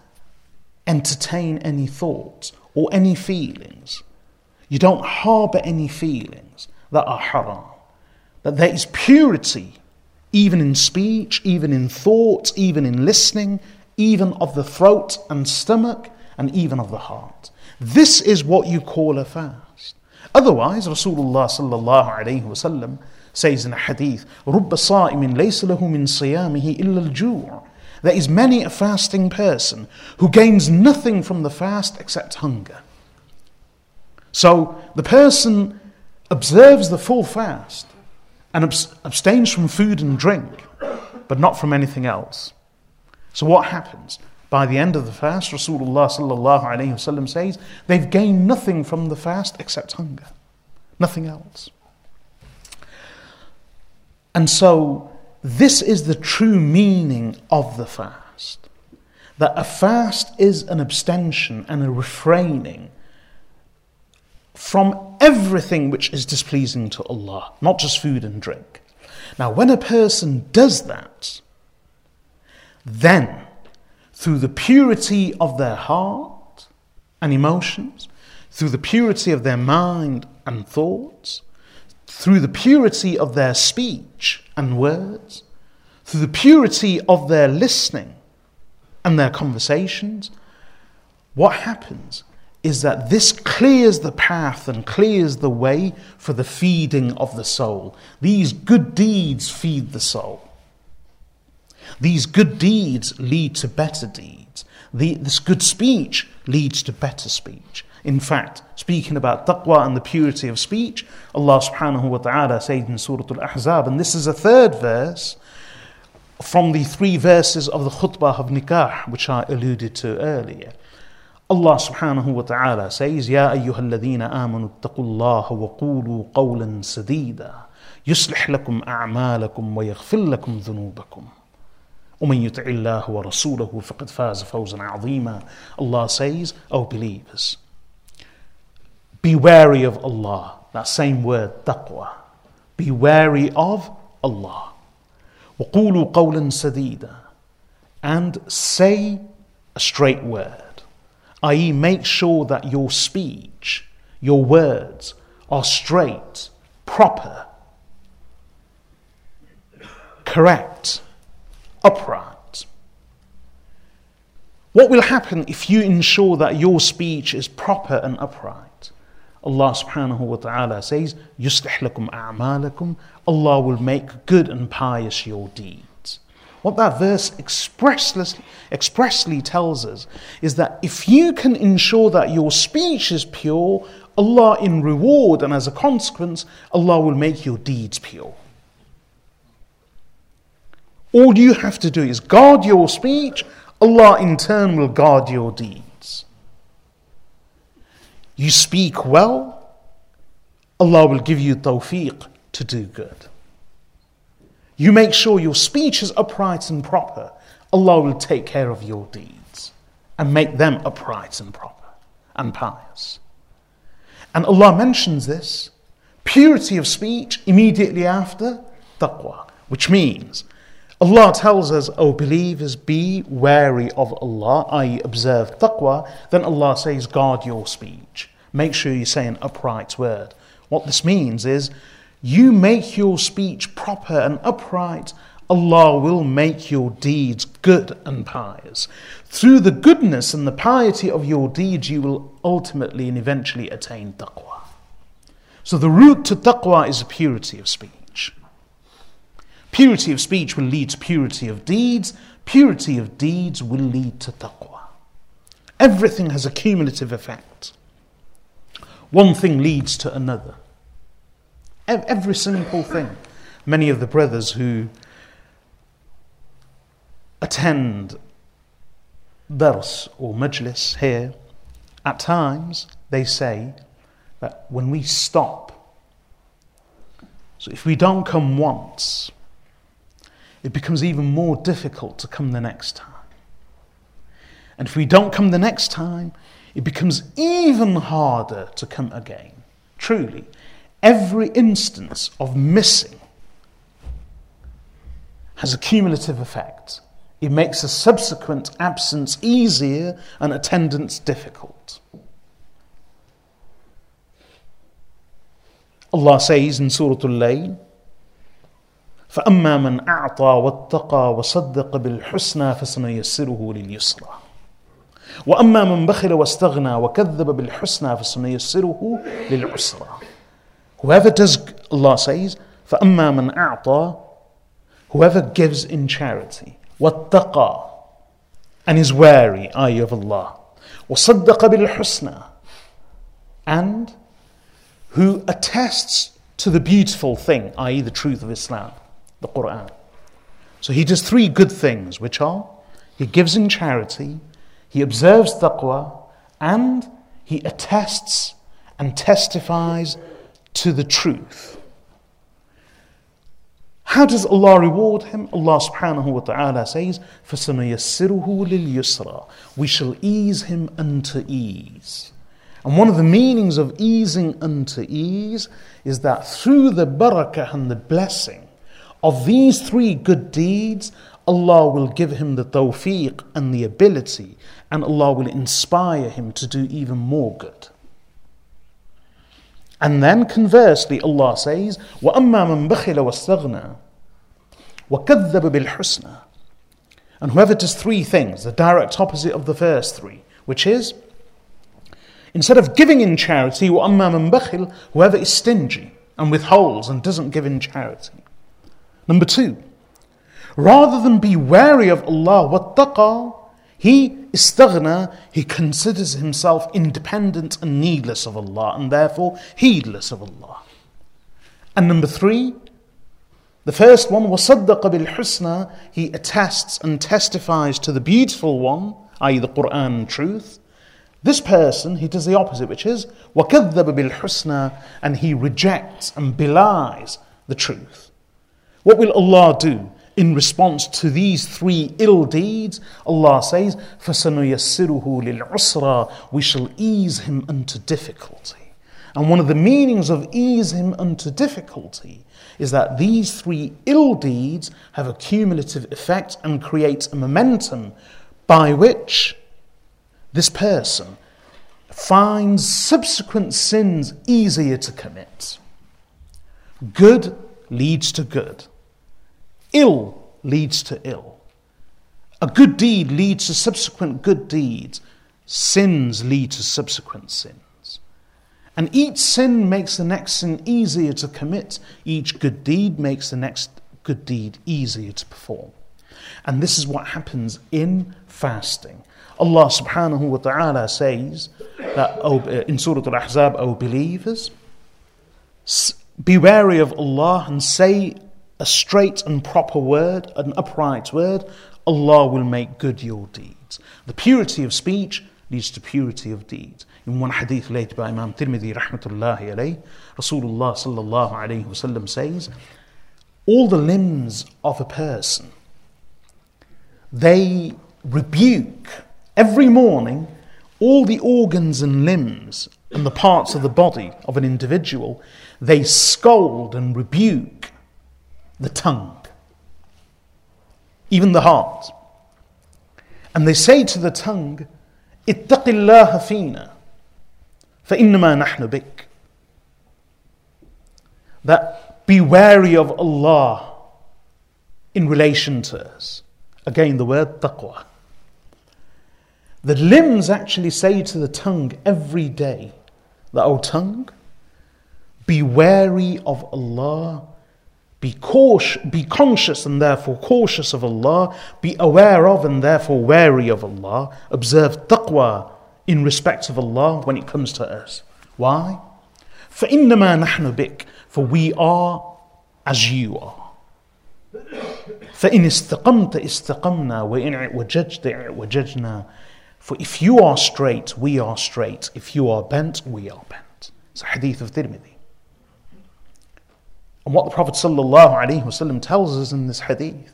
entertain any thoughts or any feelings. You don't harbor any feelings that are haram. That there is purity even in speech, even in thought, even in listening, even of the throat and stomach, and even of the heart. This is what you call a fast. Otherwise, Rasulullah sallallahu alayhi wasallam says in a hadith, رُبَّ صَائِمٍ لَيْسَ لَهُ مِنْ صِيَامِهِ إِلَّا الْجُوعُ there is many a fasting person who gains nothing from the fast except hunger. So the person observes the full fast and abstains from food and drink, but not from anything else. So what happens? By the end of the fast, Rasulullah sallallahu says, they've gained nothing from the fast except hunger. Nothing else. And so this is the true meaning of the fast. That a fast is an abstention and a refraining from everything which is displeasing to Allah, not just food and drink. Now, when a person does that, then through the purity of their heart and emotions, through the purity of their mind and thoughts, through the purity of their speech and words, through the purity of their listening and their conversations, what happens is that this clears the path and clears the way for the feeding of the soul. These good deeds feed the soul. These good deeds lead to better deeds. The, this good speech leads to better speech. In fact, speaking about taqwa and the purity of speech, Allah subhanahu wa ta'ala says in Surah Al Ahzab, and this is a third verse from the three verses of the khutbah of nikah, which I alluded to earlier. Allah subhanahu wa ta'ala says, يا أيها الذين آمنوا اتقوا الله وقولوا قولا سديدا يصلح لكم أعمالكم ويغفر لكم ذنوبكم ومن يطع الله ورسوله فقد فاز فوزا عظيما Allah says, O believers, be wary of Allah. That same word, taqwa. Be wary of Allah. وقولوا قولا سديدا. And say a straight word. I.e., make sure that your speech, your words are straight, proper, correct, upright. What will happen if you ensure that your speech is proper and upright? Allah subhanahu wa ta'ala says, يُصْلِحْ لَكُمْ أَعْمَالَكُمْ Allah will make good and pious your deeds. What that verse expressly, expressly tells us is that if you can ensure that your speech is pure, Allah in reward and as a consequence, Allah will make your deeds pure. All you have to do is guard your speech, Allah in turn will guard your deeds. You speak well, Allah will give you tawfiq to do good. You make sure your speech is upright and proper, Allah will take care of your deeds and make them upright and proper and pious. And Allah mentions this purity of speech immediately after taqwa, which means Allah tells us, O believers, be wary of Allah, i.e., observe taqwa. Then Allah says, guard your speech. Make sure you say an upright word. What this means is, you make your speech proper and upright, Allah will make your deeds good and pious. Through the goodness and the piety of your deeds, you will ultimately and eventually attain taqwa. So the route to taqwa is the purity of speech. Purity of speech will lead to purity of deeds. Purity of deeds will lead to taqwa. Everything has a cumulative effect. One thing leads to another. Every simple thing. Many of the brothers who attend dars or majlis here, at times they say that when we stop, so if we don't come once, it becomes even more difficult to come the next time. And if we don't come the next time, it becomes even harder to come again. Truly, every instance of missing has a cumulative effect. It makes a subsequent absence easier and attendance difficult. Allah says in Surah Al-Layl, فأما من أعطى واتقى وصدق بالحسنى فسنيسره لليسرى وأما من بخل واستغنى وكذب بالحسنى فسنيسره للعسرى Whoever does, Allah says, فأما من أعطى Whoever gives in charity واتقى and is wary, eye of Allah وصدق بالحسنى and who attests to the beautiful thing, i.e., the truth of Islam. the Quran. So he does three good things, which are he gives in charity, he observes taqwa, and he attests and testifies to the truth. How does Allah reward him? Allah subhanahu wa ta'ala says, فَسَنُيَسِّرُهُ لِلْيُسْرَى We shall ease him unto ease. And one of the meanings of easing unto ease is that through the barakah and the blessing of these three good deeds, Allah will give him the tawfiq and the ability, and Allah will inspire him to do even more good. And then conversely, Allah says, وَأَمَّا مَنْ بَخِلَ وَاسْتَغْنَى وَكَذَّبَ بِالْحُسْنَى And whoever does three things, the direct opposite of the first three, which is, instead of giving in charity, وَأَمَّا مَنْ بَخِلَ Whoever is stingy and withholds and doesn't give in charity. Number two, rather than be wary of Allah, wattaqa, he istaghna, he considers himself independent and needless of Allah and therefore heedless of Allah. And number three, the first one, وَصَدَّقَ بِالْحُسْنَى He attests and testifies to the beautiful one, i.e. the Quran and truth. This person, he does the opposite, which is وَكَذَّبَ بِالْحُسْنَى And he rejects and belies the truth. What will Allah do in response to these three ill deeds? Allah says, فَسَنُيَسِّرُهُ لِلْعُسْرَى We shall ease him unto difficulty. And one of the meanings of ease him unto difficulty is that these three ill deeds have a cumulative effect and create a momentum by which this person finds subsequent sins easier to commit. Good leads to good. Ill leads to ill. A good deed leads to subsequent good deeds. Sins lead to subsequent sins. And each sin makes the next sin easier to commit. Each good deed makes the next good deed easier to perform. And this is what happens in fasting. Allah subhanahu wa ta'ala says that oh, in Surah Al Ahzab, O oh, believers, be wary of Allah and say a straight and proper word, an upright word, Allah will make good your deeds. The purity of speech leads to purity of deeds. In one hadith related by Imam Tirmidhi rahmatullahi alayhi, Rasulullah sallallahu alayhi wasallam says, all the limbs of a person, they rebuke every morning all the organs and limbs and the parts of the body of an individual, they scold and rebuke the tongue. even the heart. And they say to the tongue, اتق الله فينا فإنما نحن بك. That be wary of Allah in relation to us. Again, the word taqwa. The limbs actually say to the tongue every day that, O tongue, be wary of Allah, be, cautious, be conscious and therefore cautious of Allah, be aware of and therefore wary of Allah, observe taqwa in respect of Allah when it comes to us. Why? فَإِنَّمَا نَحْنُ بِكَ For we are as you are. فإن استقمت استقمنا وإن وججت وججنا For if you are straight, we are straight. If you are bent, we are bent. It's a hadith of Tirmidhi. And what the Prophet ﷺ tells us in this hadith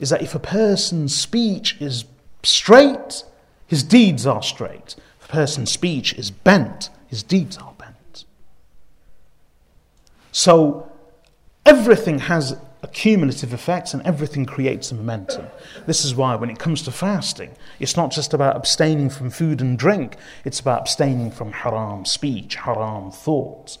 is that if a person's speech is straight, his deeds are straight. If a person's speech is bent, his deeds are bent. So everything has a cumulative effects and everything creates a momentum. This is why, when it comes to fasting, it's not just about abstaining from food and drink, it's about abstaining from haram speech, haram thoughts,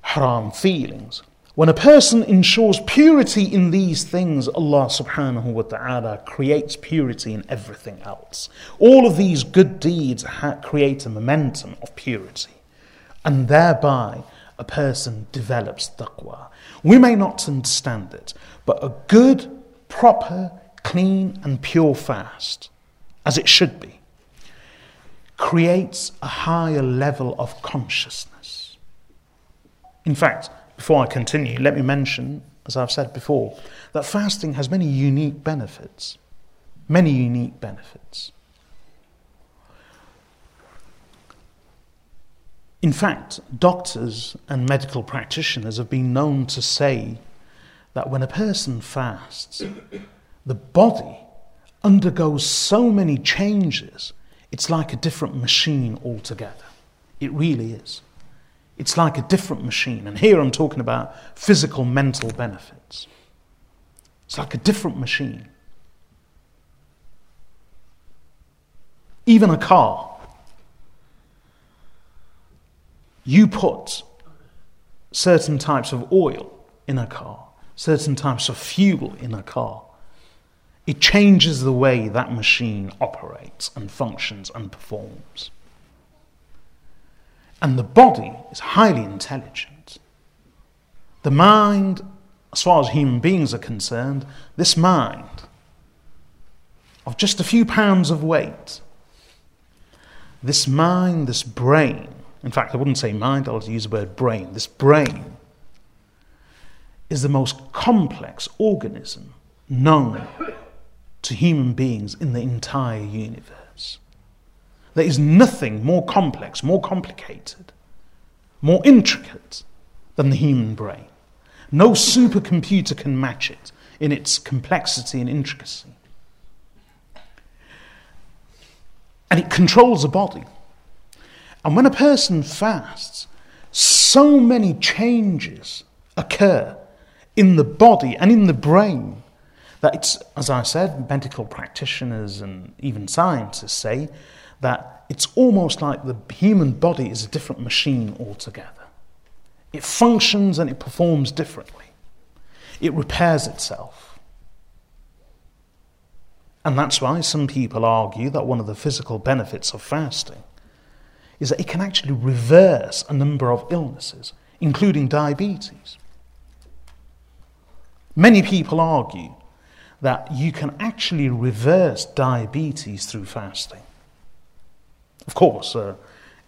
haram feelings. When a person ensures purity in these things, Allah subhanahu wa ta'ala creates purity in everything else. All of these good deeds create a momentum of purity, and thereby a person develops taqwa. We may not understand it, but a good, proper, clean, and pure fast, as it should be, creates a higher level of consciousness. In fact, before I continue, let me mention, as I've said before, that fasting has many unique benefits. Many unique benefits. In fact, doctors and medical practitioners have been known to say that when a person fasts, the body undergoes so many changes, it's like a different machine altogether. It really is. It's like a different machine. And here I'm talking about physical, mental benefits. It's like a different machine. Even a car you put certain types of oil in a car, certain types of fuel in a car, it changes the way that machine operates and functions and performs. And the body is highly intelligent. The mind, as far as human beings are concerned, this mind of just a few pounds of weight, this mind, this brain, in fact, I wouldn't say mind, I'll use the word brain. This brain is the most complex organism known to human beings in the entire universe. There is nothing more complex, more complicated, more intricate than the human brain. No supercomputer can match it in its complexity and intricacy. And it controls the body. And when a person fasts, so many changes occur in the body and in the brain that it's, as I said, medical practitioners and even scientists say that it's almost like the human body is a different machine altogether. It functions and it performs differently, it repairs itself. And that's why some people argue that one of the physical benefits of fasting is that it can actually reverse a number of illnesses, including diabetes. Many people argue that you can actually reverse diabetes through fasting. Of course, uh,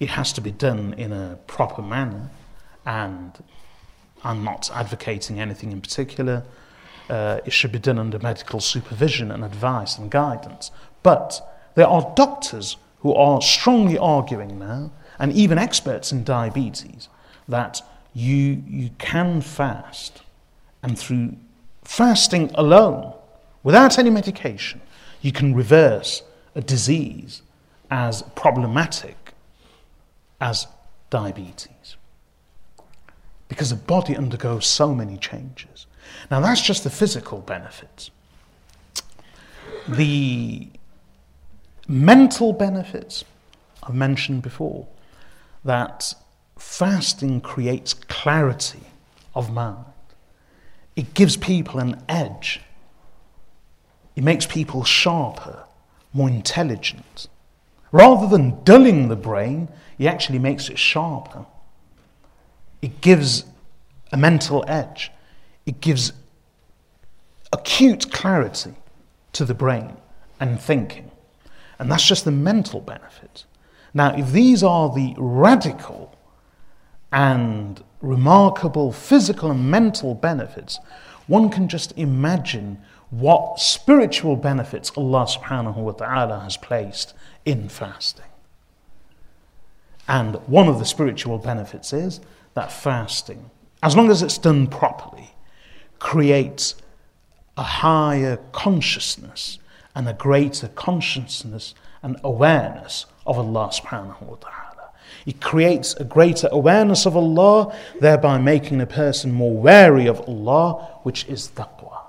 it has to be done in a proper manner, and I'm not advocating anything in particular. Uh, it should be done under medical supervision and advice and guidance. But there are doctors who are strongly arguing now, and even experts in diabetes, that you, you can fast, and through fasting alone, without any medication, you can reverse a disease as problematic as diabetes. Because the body undergoes so many changes. Now, that's just the physical benefits. the mental benefits I've mentioned before that fasting creates clarity of mind. It gives people an edge. It makes people sharper, more intelligent. Rather than dulling the brain, it actually makes it sharper. It gives a mental edge. It gives acute clarity to the brain and thinking. And that's just the mental benefit. Now, if these are the radical and remarkable physical and mental benefits, one can just imagine what spiritual benefits Allah subhanahu wa ta'ala has placed in fasting. And one of the spiritual benefits is that fasting, as long as it's done properly, creates a higher consciousness and a greater consciousness and awareness of Allah subhanahu wa ta'ala. It creates a greater awareness of Allah, thereby making a person more wary of Allah, which is taqwa.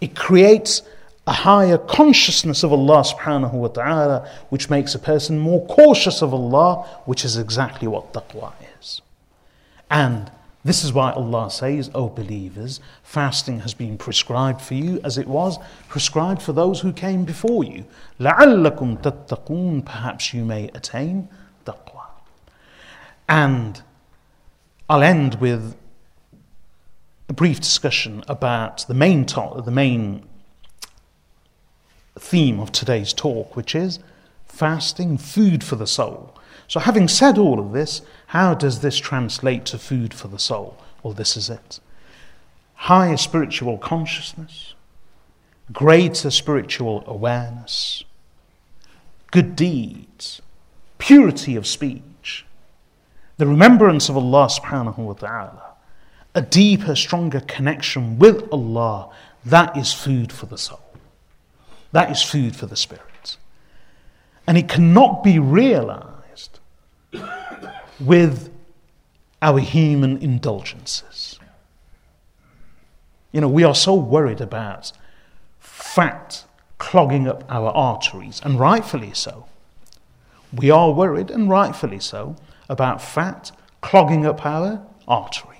It creates a higher consciousness of Allah subhanahu wa ta'ala, which makes a person more cautious of Allah, which is exactly what taqwa is. And this is why Allah says, O believers, fasting has been prescribed for you as it was prescribed for those who came before you. لَعَلَّكُمْ تَتَّقُونَ Perhaps you may attain taqwa. And I'll end with a brief discussion about the main, to- the main theme of today's talk, which is fasting, food for the soul. So, having said all of this, how does this translate to food for the soul? Well, this is it higher spiritual consciousness, greater spiritual awareness, good deeds, purity of speech, the remembrance of Allah subhanahu wa ta'ala, a deeper, stronger connection with Allah. That is food for the soul. That is food for the spirit. And it cannot be realized with our human indulgences. You know, we are so worried about fat clogging up our arteries, and rightfully so. We are worried, and rightfully so, about fat clogging up our arteries,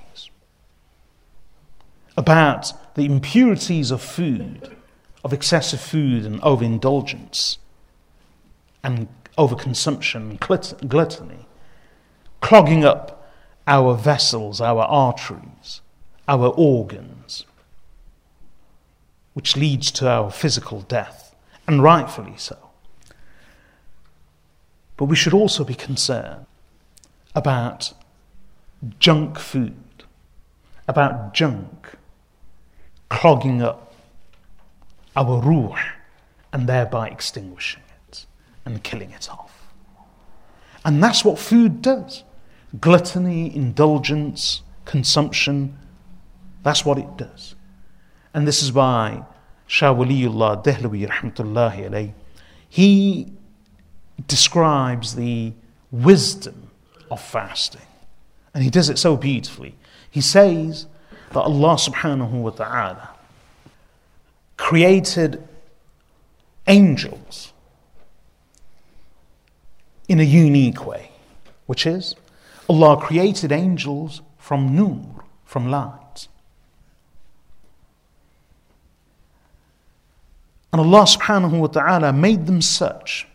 about the impurities of food, of excessive food and overindulgence, and overconsumption, gluttony, clogging up our vessels, our arteries, our organs, which leads to our physical death, and rightfully so. But we should also be concerned about junk food, about junk clogging up our ruh and thereby extinguishing it and killing it off. And that's what food does gluttony, indulgence, consumption. That's what it does. And this is why Shah Waliullah Dehlawi rahmatullahi alayh, he describes the wisdom of fasting. And he does it so beautifully. He says that Allah subhanahu wa ta'ala created angels in a unique way, which is Allah created angels from nur, from light. And Allah subhanahu wa ta'ala made them such.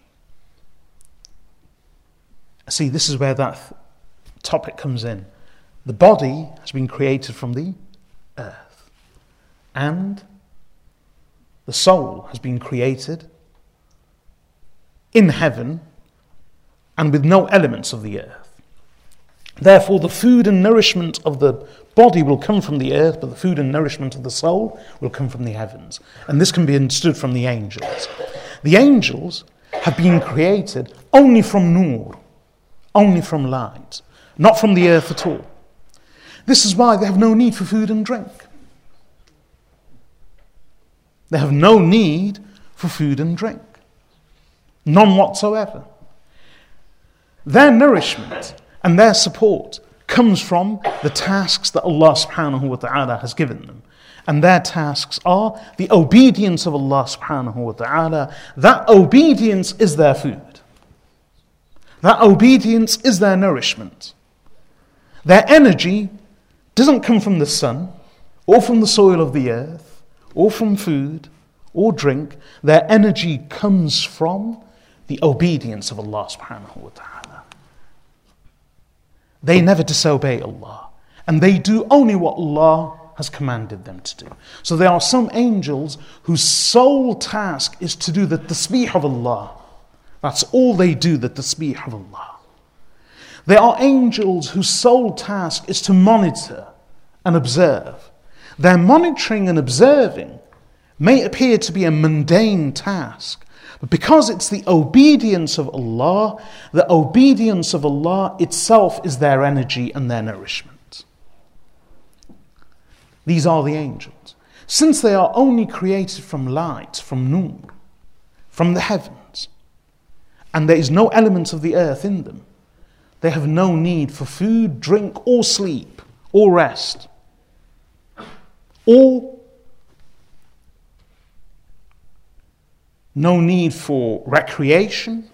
See, this is where that topic comes in. The body has been created from the earth, and the soul has been created in heaven and with no elements of the earth. Therefore, the food and nourishment of the body will come from the earth, but the food and nourishment of the soul will come from the heavens. And this can be understood from the angels. The angels have been created only from nur, only from light, not from the earth at all. This is why they have no need for food and drink. They have no need for food and drink. None whatsoever. Their nourishment and their support comes from the tasks that Allah subhanahu wa ta'ala has given them. and their tasks are the obedience of Allah subhanahu wa ta'ala. That obedience is their food. That obedience is their nourishment. Their energy doesn't come from the sun, or from the soil of the earth, or from food, or drink. Their energy comes from the obedience of Allah subhanahu wa ta'ala. They never disobey Allah, and they do only what Allah has commanded them to do. So there are some angels whose sole task is to do the tasbih of Allah. That's all they do, the tasbih of Allah. There are angels whose sole task is to monitor and observe. Their monitoring and observing may appear to be a mundane task, but because it's the obedience of Allah, the obedience of Allah itself is their energy and their nourishment. These are the angels. Since they are only created from light, from nur, from the heavens, and there is no element of the earth in them, they have no need for food, drink, or sleep, or rest, or no need for recreation,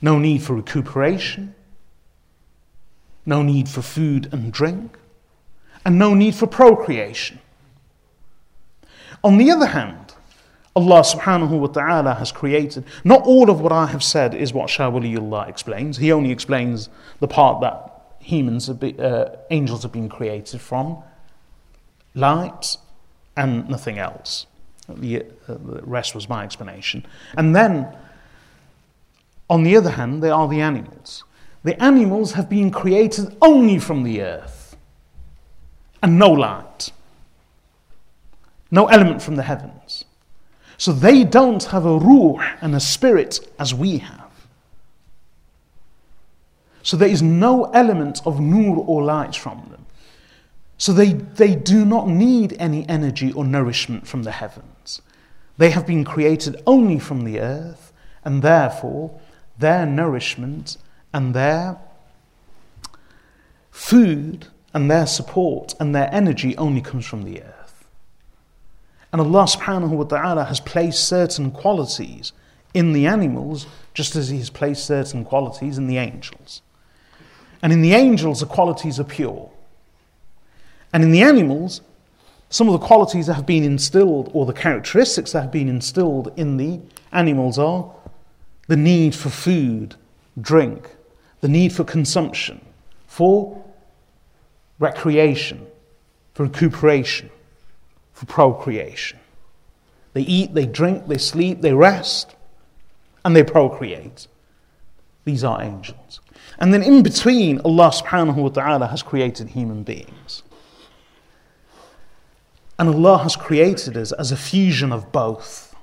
no need for recuperation, no need for food and drink, and no need for procreation. On the other hand, Allah subhanahu wa ta'ala has created, not all of what I have said is what Shah explains. He only explains the part that humans, have been, uh, angels have been created from, light, and nothing else. The, uh, the rest was my explanation. And then, on the other hand, there are the animals. The animals have been created only from the earth and no light, no element from the heavens. So they don't have a ruh and a spirit as we have. So there is no element of nur or light from them. So they, they do not need any energy or nourishment from the heavens. They have been created only from the earth, and therefore their nourishment and their food and their support and their energy only comes from the earth. And Allah subhanahu wa ta'ala has placed certain qualities in the animals just as He has placed certain qualities in the angels. And in the angels, the qualities are pure. And in the animals, some of the qualities that have been instilled, or the characteristics that have been instilled in the animals, are the need for food, drink, the need for consumption, for recreation, for recuperation, for procreation. They eat, they drink, they sleep, they rest, and they procreate. These are angels. And then in between, Allah subhanahu wa ta'ala has created human beings. And Allah has created us as a fusion of both.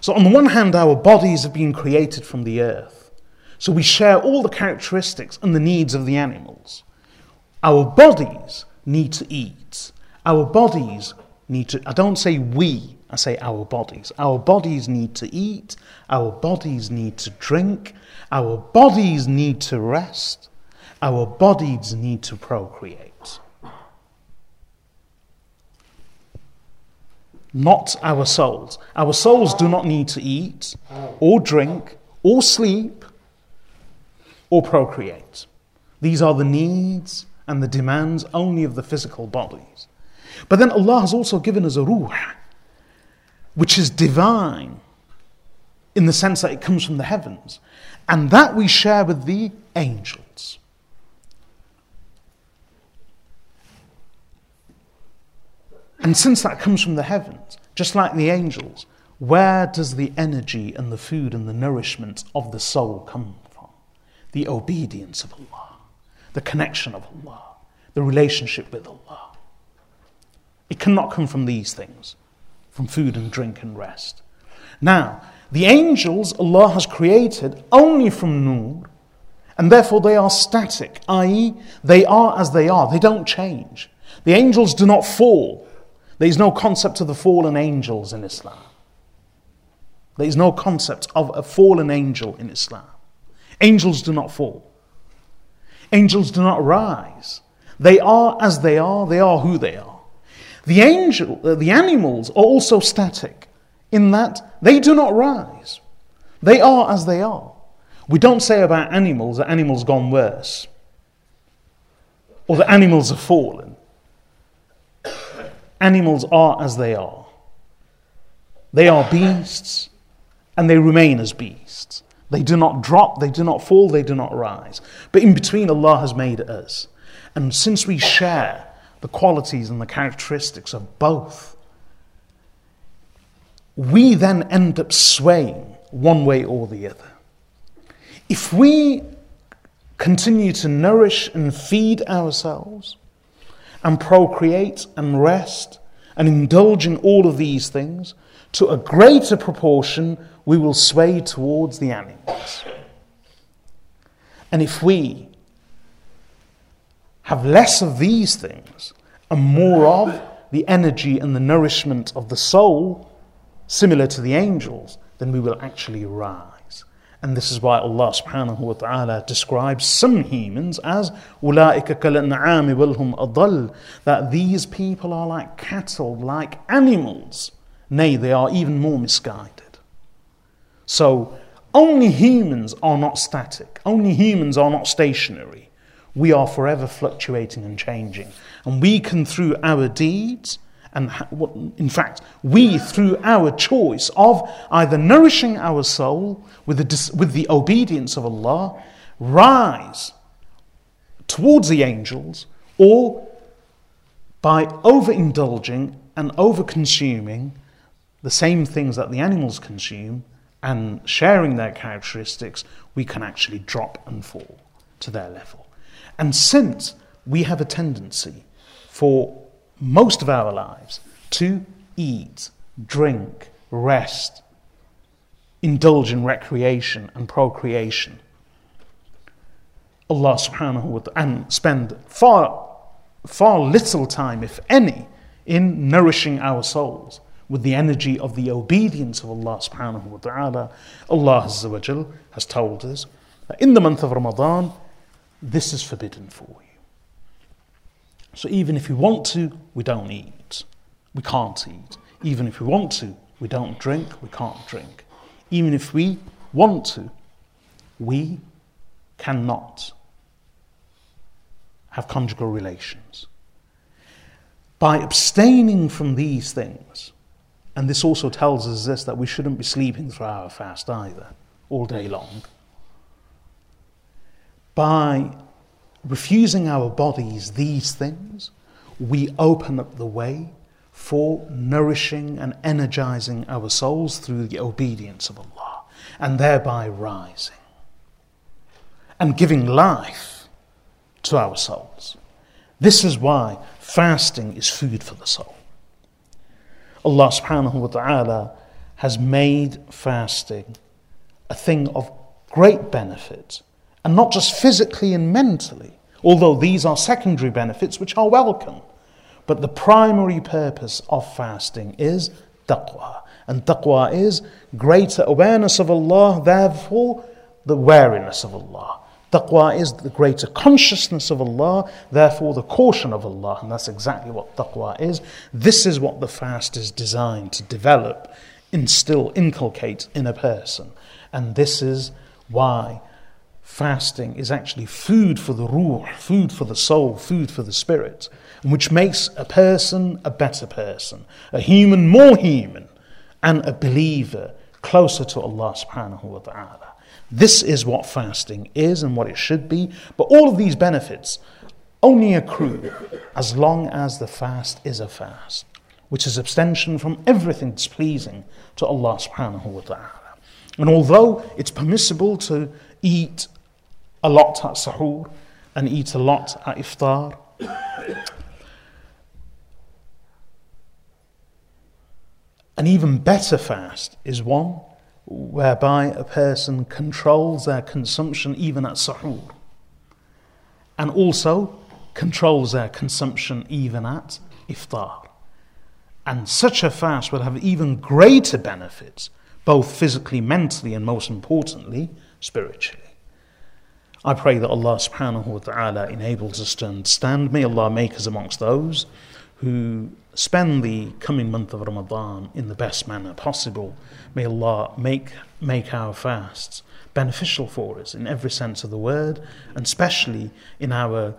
So, on the one hand, our bodies have been created from the earth. So, we share all the characteristics and the needs of the animals. Our bodies need to eat. Our bodies need to, I don't say we, I say our bodies. Our bodies need to eat. Our bodies need to drink. Our bodies need to rest. Our bodies need to procreate. not our souls. Our souls do not need to eat or drink or sleep or procreate. These are the needs and the demands only of the physical bodies. But then Allah has also given us a ruh, which is divine in the sense that it comes from the heavens, and that we share with the angels. And since that comes from the heavens, just like the angels, where does the energy and the food and the nourishment of the soul come from? The obedience of Allah, the connection of Allah, the relationship with Allah. It cannot come from these things, from food and drink and rest. Now, the angels Allah has created only from nur, and therefore they are static, i.e., they are as they are, they don't change. The angels do not fall, there is no concept of the fallen angels in Islam. There is no concept of a fallen angel in Islam. Angels do not fall. Angels do not rise. They are as they are, they are who they are. The, angel, uh, the animals are also static in that they do not rise. They are as they are. We don't say about animals that animals gone worse or that animals have fallen. Animals are as they are. They are beasts and they remain as beasts. They do not drop, they do not fall, they do not rise. But in between, Allah has made us. And since we share the qualities and the characteristics of both, we then end up swaying one way or the other. If we continue to nourish and feed ourselves and procreate and rest and indulge in all of these things, to a greater proportion we will sway towards the animals. And if we have less of these things and more of the energy and the nourishment of the soul, similar to the angels, then we will actually rise. And this is why Allah subhanahu wa ta'ala describes some humans as that these people are like cattle, like animals. Nay, they are even more misguided. So only humans are not static, only humans are not stationary. We are forever fluctuating and changing. And we can, through our deeds, and in fact, we, through our choice of either nourishing our soul with the, with the obedience of Allah, rise towards the angels, or by overindulging and overconsuming the same things that the animals consume and sharing their characteristics, we can actually drop and fall to their level. And since we have a tendency for most of our lives to eat, drink, rest, indulge in recreation and procreation. Allah subhanahu wa ta'ala and spend far far little time, if any, in nourishing our souls with the energy of the obedience of Allah subhanahu wa ta'ala. Allah Azza wa has told us that in the month of Ramadan, this is forbidden for you. So even if we want to, we don't eat. We can't eat. Even if we want to, we don't drink. We can't drink. Even if we want to, we cannot have conjugal relations. By abstaining from these things, and this also tells us this that we shouldn't be sleeping through our fast either, all day long. By refusing our bodies these things, we open up the way for nourishing and energizing our souls through the obedience of Allah and thereby rising and giving life to our souls. This is why fasting is food for the soul. Allah subhanahu wa ta'ala has made fasting a thing of great benefit and not just physically and mentally, although these are secondary benefits which are welcome. But the primary purpose of fasting is taqwa. And taqwa is greater awareness of Allah, therefore, the wariness of Allah. Taqwa is the greater consciousness of Allah, therefore, the caution of Allah. And that's exactly what taqwa is. This is what the fast is designed to develop, instill, inculcate in a person. And this is why fasting is actually food for the ruh, food for the soul, food for the spirit, which makes a person a better person, a human more human, and a believer closer to Allah subhanahu wa ta'ala. This is what fasting is and what it should be, but all of these benefits only accrue as long as the fast is a fast, which is abstention from everything displeasing to Allah subhanahu wa ta'ala. And although it's permissible to eat a lot at sahur and eat a lot at iftar. An even better fast is one whereby a person controls their consumption even at sahur and also controls their consumption even at iftar. And such a fast will have even greater benefits, both physically, mentally, and most importantly, spiritually. I pray that Allah subhanahu wa ta'ala enables us to understand. May Allah make us amongst those who spend the coming month of Ramadan in the best manner possible. May Allah make, make our fasts beneficial for us in every sense of the word, and especially in our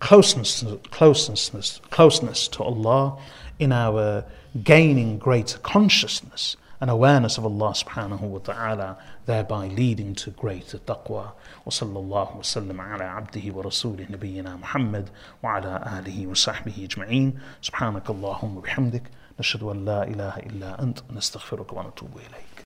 closeness, closeness, closeness to Allah, in our gaining greater consciousness and awareness of Allah subhanahu wa ta'ala, thereby leading to greater taqwa. وصلى الله وسلم على عبده ورسوله نبينا محمد وعلى آله وصحبه أجمعين. سبحانك اللهم وبحمدك نشهد أن لا إله إلا أنت نستغفرك ونتوب إليك.